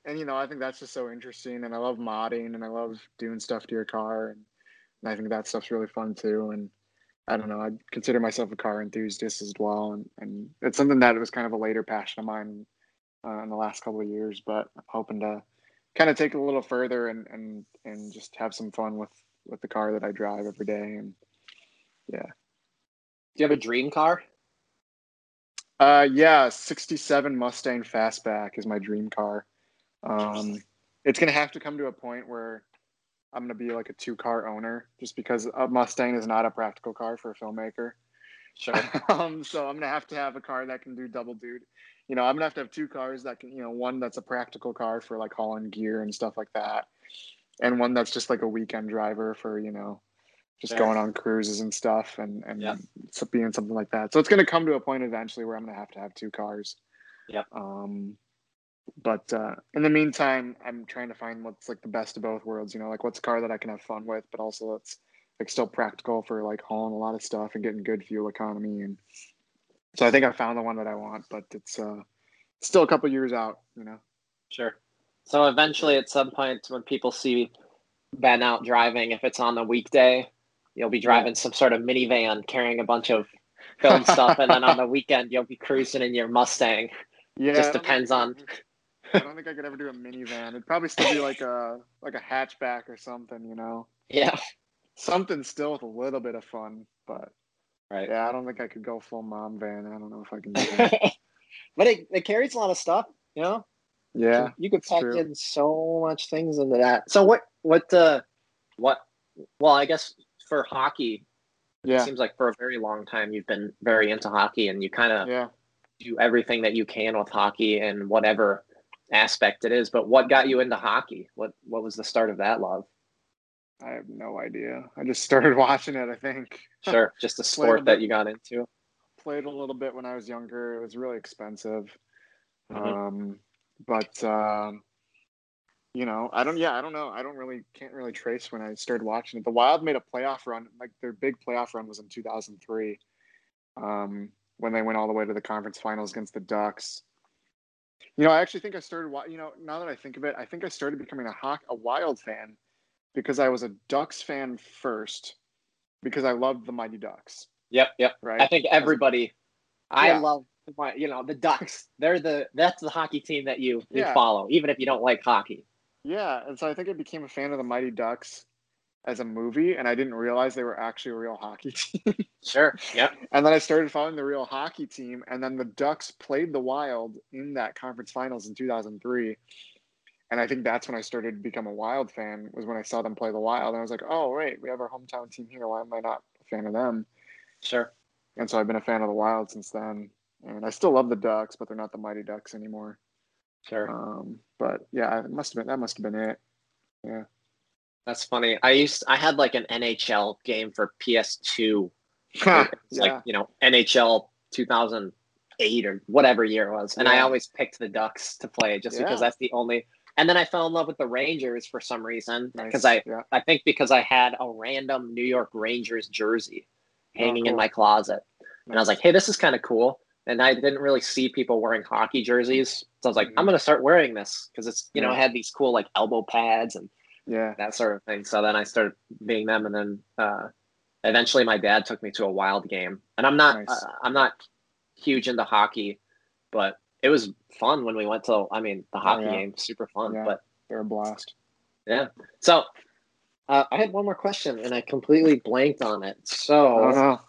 and you know I think that's just so interesting. And I love modding and I love doing stuff to your car. And, and I think that stuff's really fun too. And I don't know. I consider myself a car enthusiast as well. And and it's something that was kind of a later passion of mine uh, in the last couple of years. But I'm hoping to kind of take it a little further and and and just have some fun with with the car that I drive every day. And yeah. Do you have a dream car? Uh, yeah, 67 Mustang Fastback is my dream car. Um, it's going to have to come to a point where I'm gonna be like a two car owner, just because a Mustang is not a practical car for a filmmaker. Sure. um, so I'm gonna have to have a car that can do double duty. You know, I'm gonna have to have two cars that can, you know, one that's a practical car for like hauling gear and stuff like that, and one that's just like a weekend driver for you know, just Sure. going on cruises and stuff and and Yeah. being something like that. So it's gonna come to a point eventually where I'm gonna have to have two cars. Yep. Um, but uh, in the meantime, I'm trying to find what's like the best of both worlds. You know, like what's a car that I can have fun with, but also that's like still practical for like hauling a lot of stuff and getting good fuel economy. And so I think I found the one that I want, but it's uh, still a couple years out. You know. Sure. So eventually, at some point, when people see Ben out driving, if it's on the weekday, you'll be driving some sort of minivan carrying a bunch of film stuff, and then on the weekend, you'll be cruising in your Mustang. Yeah. Just depends on- I don't think I could ever do a minivan. It'd probably still be like a like a hatchback or something. You know, Yeah. Something still with a little bit of fun, but. Right. Yeah, I don't think I could go full mom van. I don't know if I can do that. but it, it carries a lot of stuff, you know? yeah. you could pack true. in so much things into that. So what what uh what well I guess for hockey, it Yeah. seems like for a very long time you've been very into hockey and you kind of Yeah. do everything that you can with hockey and whatever aspect it is. But what got you into hockey? What what was the start of that love? I have no idea. I just started watching it, I think. Sure, just a Played a sport that bit. you got into. Played a little bit when I was younger. It was really expensive. Mhm. Um, but um, you know, I don't yeah, I don't know. I don't really can't really trace when I started watching it. The Wild made a playoff run, like their big playoff run was in 2003. Um, when they went all the way to the conference finals against the Ducks. You know, I actually think I started you know, now that I think of it, I think I started becoming a Hawk a Wild fan because I was a Ducks fan first because I loved the Mighty Ducks, Yep, yep. right? I think everybody I Yeah. love my you know, the Ducks. They're the that's the hockey team that you you Yeah. follow, even if you don't like hockey. Yeah, and so I think I became a fan of the Mighty Ducks as a movie, and I didn't realize they were actually a real hockey team. Sure. Yep. and then I started following the real hockey team, and then the Ducks played the Wild in that conference finals in 2003. And I think that's when I started to become a Wild fan. Was when I saw them play the Wild, and I was like, "Oh, wait, we have our hometown team here. Why am I not a fan of them?" Sure. And so I've been a fan of the Wild since then. And I still love the Ducks, but they're not the Mighty Ducks anymore. Sure. Um, but yeah, it must have been that must have been it. Yeah. That's funny. I used I had like an NHL game for PS2. It's yeah. like, you know, NHL 2008 or whatever year it was. And I always picked the Ducks to play just because that's the only and then I fell in love with the Rangers for some reason Nice. because I yeah. I think because I had a random New York Rangers jersey hanging in cool. my closet. And I was like, "Hey, this is kind of cool." And I didn't really see people wearing hockey jerseys. So I was like, Mhm. "I'm going to start wearing this because it's, you know, Yeah. it had these cool like elbow pads and yeah. that sort of thing. So then I started being them, and then uh, eventually my dad took me to a wild game. And I'm not Nice. uh, I'm not huge into hockey, but it was fun when we went to. I mean, the hockey Oh, yeah. game super fun. Yeah. But They're a blast. yeah, so uh, I had one more question, and I completely blanked on it. So don't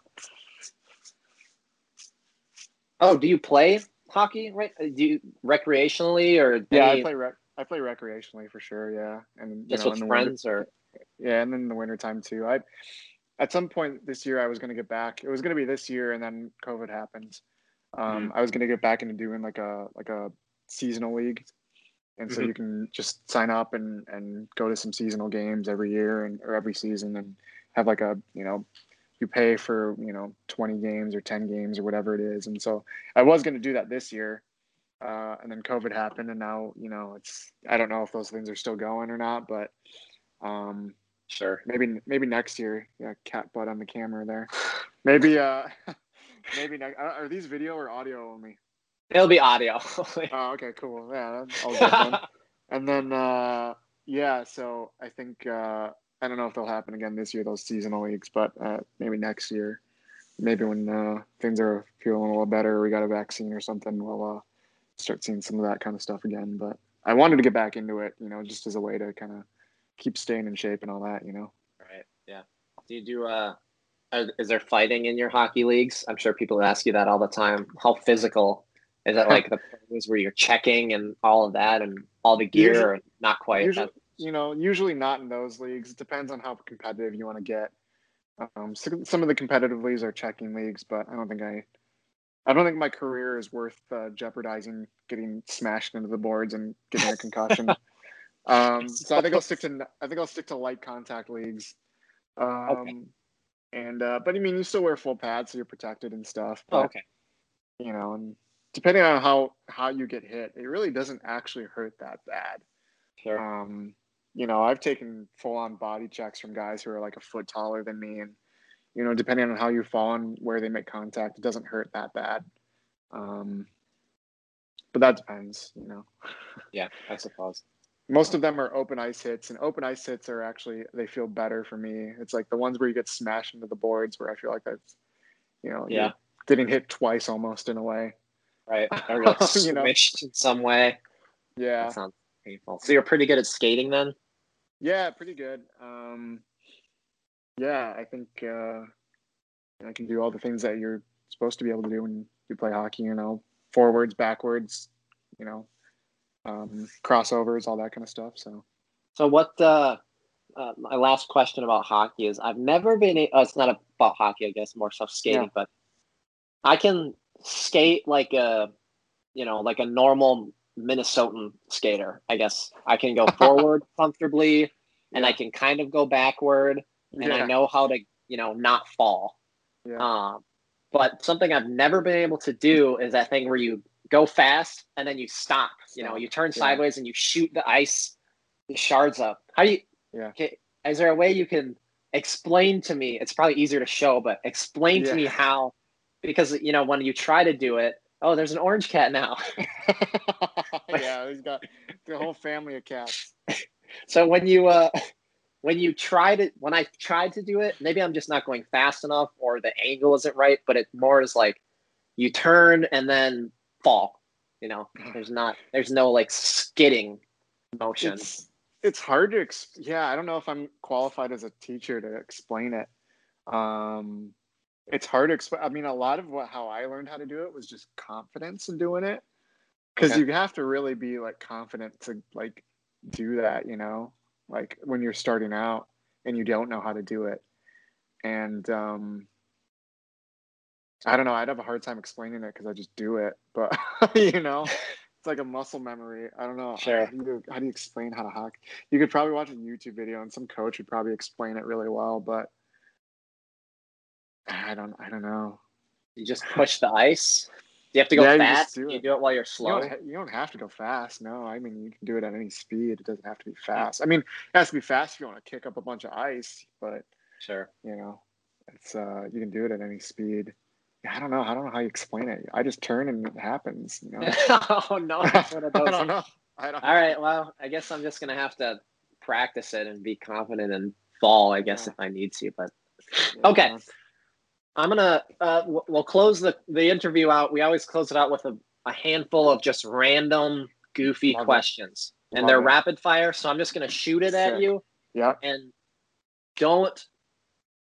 oh, do you play hockey? Right? Uh, Do you recreationally or Yeah, any- I play rec- I play recreationally for sure. Yeah, and you just know, with the winter- friends or yeah, and then in the wintertime too. I at some point this year I was going to get back. It was going to be this year, and then COVID happened. Um, Mm-hmm. I was going to get back into doing like a like a seasonal league, and so Mhm. you can just sign up and and go to some seasonal games every year and or every season, and have like a you know you pay for you know 20 games or 10 games or whatever it is and so i was going to do that this year uh, and then covid happened and now you know it's i don't know if those things are still going or not but um sure. maybe maybe next year yeah cat butt on the camera there maybe uh maybe next are these video or audio only It'll be audio. oh okay cool yeah that's all good then and then uh yeah so i think uh i don't know if they'll happen again this year those seasonal leagues but uh maybe next year maybe when uh things are feeling a little better we got a vaccine or something we'll uh start seeing some of that kind of stuff again but i wanted to get back into it you know just as a way to kind of keep staying in shape and all that you know Right. Yeah. Do you do uh is there fighting in your hockey leagues? I'm sure people ask you that all the time. How physical is it like the pros where you're checking and all of that and all the gear Usually- or not quite? usually- you know, usually not in those leagues. It depends on how competitive you want to get. Um, so some of the competitive leagues are checking leagues, but I don't think I, I don't think my career is worth uh, jeopardizing getting smashed into the boards and getting a concussion. um, so I think I'll stick to I think I'll stick to light contact leagues. Um, Okay. And uh, but I mean, you still wear full pads, so you're protected and stuff. Oh, okay. You know, and depending on how how you get hit, it really doesn't actually hurt that bad. Sure. Um, you know, I've taken full on body checks from guys who are like a foot taller than me, and you know, depending on how you fall and where they make contact, it doesn't hurt that bad. Um, but that depends, you know. Yeah, I suppose. Most of them are open ice hits, and open ice hits are actually they feel better for me. It's like the ones where you get smashed into the boards, where I feel like that's, you know, Yeah. getting hit twice almost in a way. Right. Or like You know. in some way. Yeah, That sounds painful. So you're pretty good at skating then? Yeah, pretty good. Um, yeah, I think uh, I can do all the things that you're supposed to be able to do when you play hockey. You know, forwards, backwards, you know, um, crossovers, all that kind of stuff. So So what? Uh, uh, my last question about hockey is: I've never been. A, uh, it's not about hockey, I guess, more stuff skating. Yeah. But I can skate like a, you know, like a normal Minnesotan skater. I guess I can go forward comfortably, and I can kind of go backward, and I know how to, you know, not fall. yeah, Um, but something I've never been able to do is that thing where you go fast and then you stop. You know, you turn Yeah. sideways and you shoot the ice, the shards up. How do you? Yeah. Okay, is there a way you can explain to me? It's probably easier to show, but explain to me how, because you know when you try to do it, oh, there's an orange cat now. yeah, he's got the whole family of cats. so when you uh when you try to when I tried to do it, maybe I'm just not going fast enough or the angle isn't right, but it more is like you turn and then fall. You know, there's not there's no like skidding motion. It's it's hard to ex- yeah. I don't know if I'm qualified as a teacher to explain it. Um, it's hard to explain. I mean, a lot of what how I learned how to do it was just confidence in doing it, because Okay. you have to really be like confident to like do that. You know, like when you're starting out and you don't know how to do it, and um, I don't know. I'd have a hard time explaining it because I just do it, but you know. It's like a muscle memory. I don't know. Sure. How do, you, how do you explain how to hack? You could probably watch a YouTube video, and some coach would probably explain it really well. But I don't. I don't know. You just push the ice. Do you have to go Yeah, you fast? do you it. do it while you're You slow. don't, you don't have to go fast. No, I mean you can do it at any speed. It doesn't have to be fast. I mean, it has to be fast if you want to kick up a bunch of ice. But Sure. you know, it's uh, you can do it at any speed. I don't know. I don't know how you explain it. I just turn and it happens. You know. oh no, I that's one of don't know. I don't. All right. Well, I guess I'm just gonna have to practice it and be confident and fall. I guess Yeah. if I need to, but Okay. I'm gonna uh, we'll close the the interview out. We always close it out with a, a handful of just random goofy Love it. questions, and Love they're it. rapid fire. So I'm just gonna shoot it at Sick. you, Yeah. and don't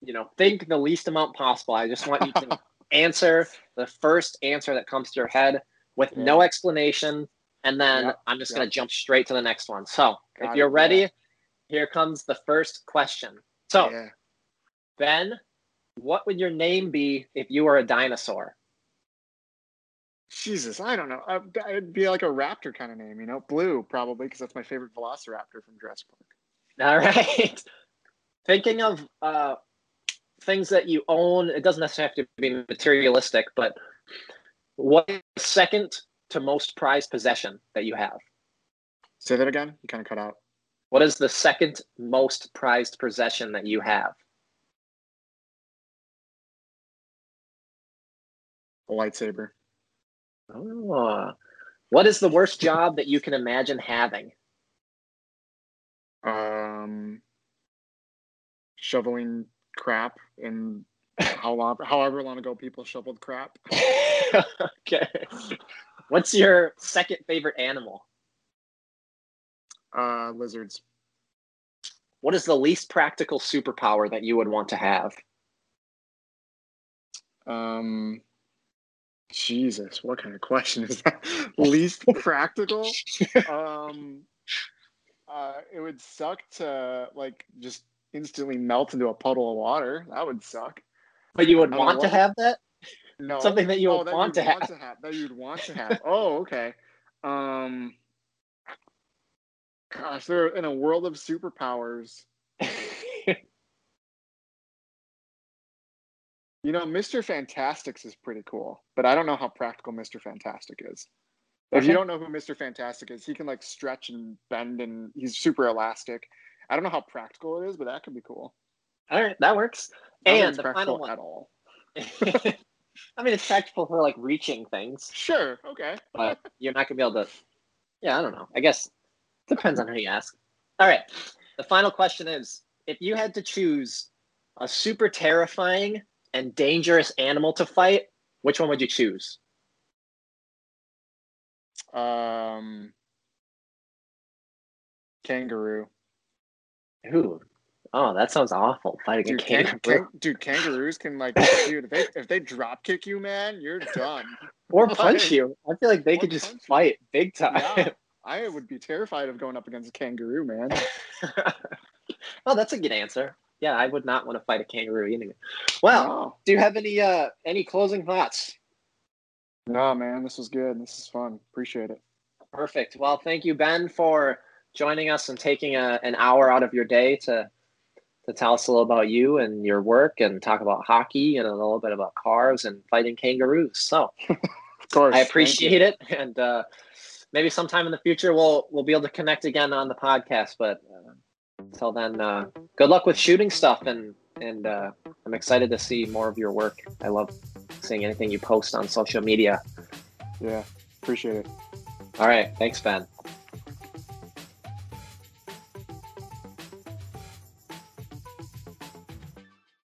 you know think the least amount possible. I just want you to answer the first answer that comes to your head with no explanation, and then Yep, I'm just yep. gonna jump straight to the next one. So if you're it, ready, yeah. here comes the first question. So. yeah. Ben, what would your name be if you were a dinosaur? Jesus, I don't know. Uh, It'd be like a raptor kind of name, you know, blue probably because that's my favorite Velociraptor from Jurassic Park. All right. Thinking of uh, things that you own, it doesn't necessarily have to be materialistic, but what is the second to most prized possession that you have? Say that again. You kind of cut out. What is the second most prized possession that you have? A lightsaber. Oh. What is the worst job that you can imagine having? Um, shoveling crap in how long, however long ago people shoveled crap. okay. What's your second favorite animal? Uh, lizards. What is the least practical superpower that you would want to have? Um, Jesus, what kind of question is that? Least practical? um, Uh, it would suck to like just instantly melt into a puddle of water. That would suck. But you would I don't know want to have that? No, Something that you oh, would that want to want have. to have. That you'd want to have. oh, okay. Um, gosh, they're in a world of superpowers. You know, Mr. Fantastics is pretty cool, but I don't know how practical Mr. Fantastic is. If you don't know who Mr. Fantastic is, he can like stretch and bend and he's super elastic. I don't know how practical it is, but that could be cool. All right, that works. And the practical final one. at all. I mean, it's practical for like reaching things, Sure, okay. but you're not gonna be able to. Yeah, I don't know. I guess depends on who you ask. All right. The final question is: If you had to choose a super terrifying and dangerous animal to fight, which one would you choose? Um, kangaroo. Ooh. Oh, that sounds awful. Fighting Dude, a kangaroo. can, dude, kangaroos can like, dude, if they if they drop kick you, man, you're done. or punch Like- you. I feel like they could just punch you. fight big time. Yeah, I would be terrified of going up against a kangaroo, man. oh, that's a good answer. Yeah, I would not want to fight a kangaroo either. Well, no, do you have any uh any closing thoughts? no, man, this was good. This is fun. Appreciate it. Perfect. Well, thank you, Ben, for joining us and taking a, an hour out of your day to to tell us a little about you and your work and talk about hockey and a little bit about cars and fighting kangaroos. So Of course, I appreciate it, and uh, maybe sometime in the future we'll we'll be able to connect again on the podcast. But uh, until then, uh, good luck with shooting stuff, and and uh, I'm excited to see more of your work. I love seeing anything you post on social media. Yeah, appreciate it. All right, thanks, Ben.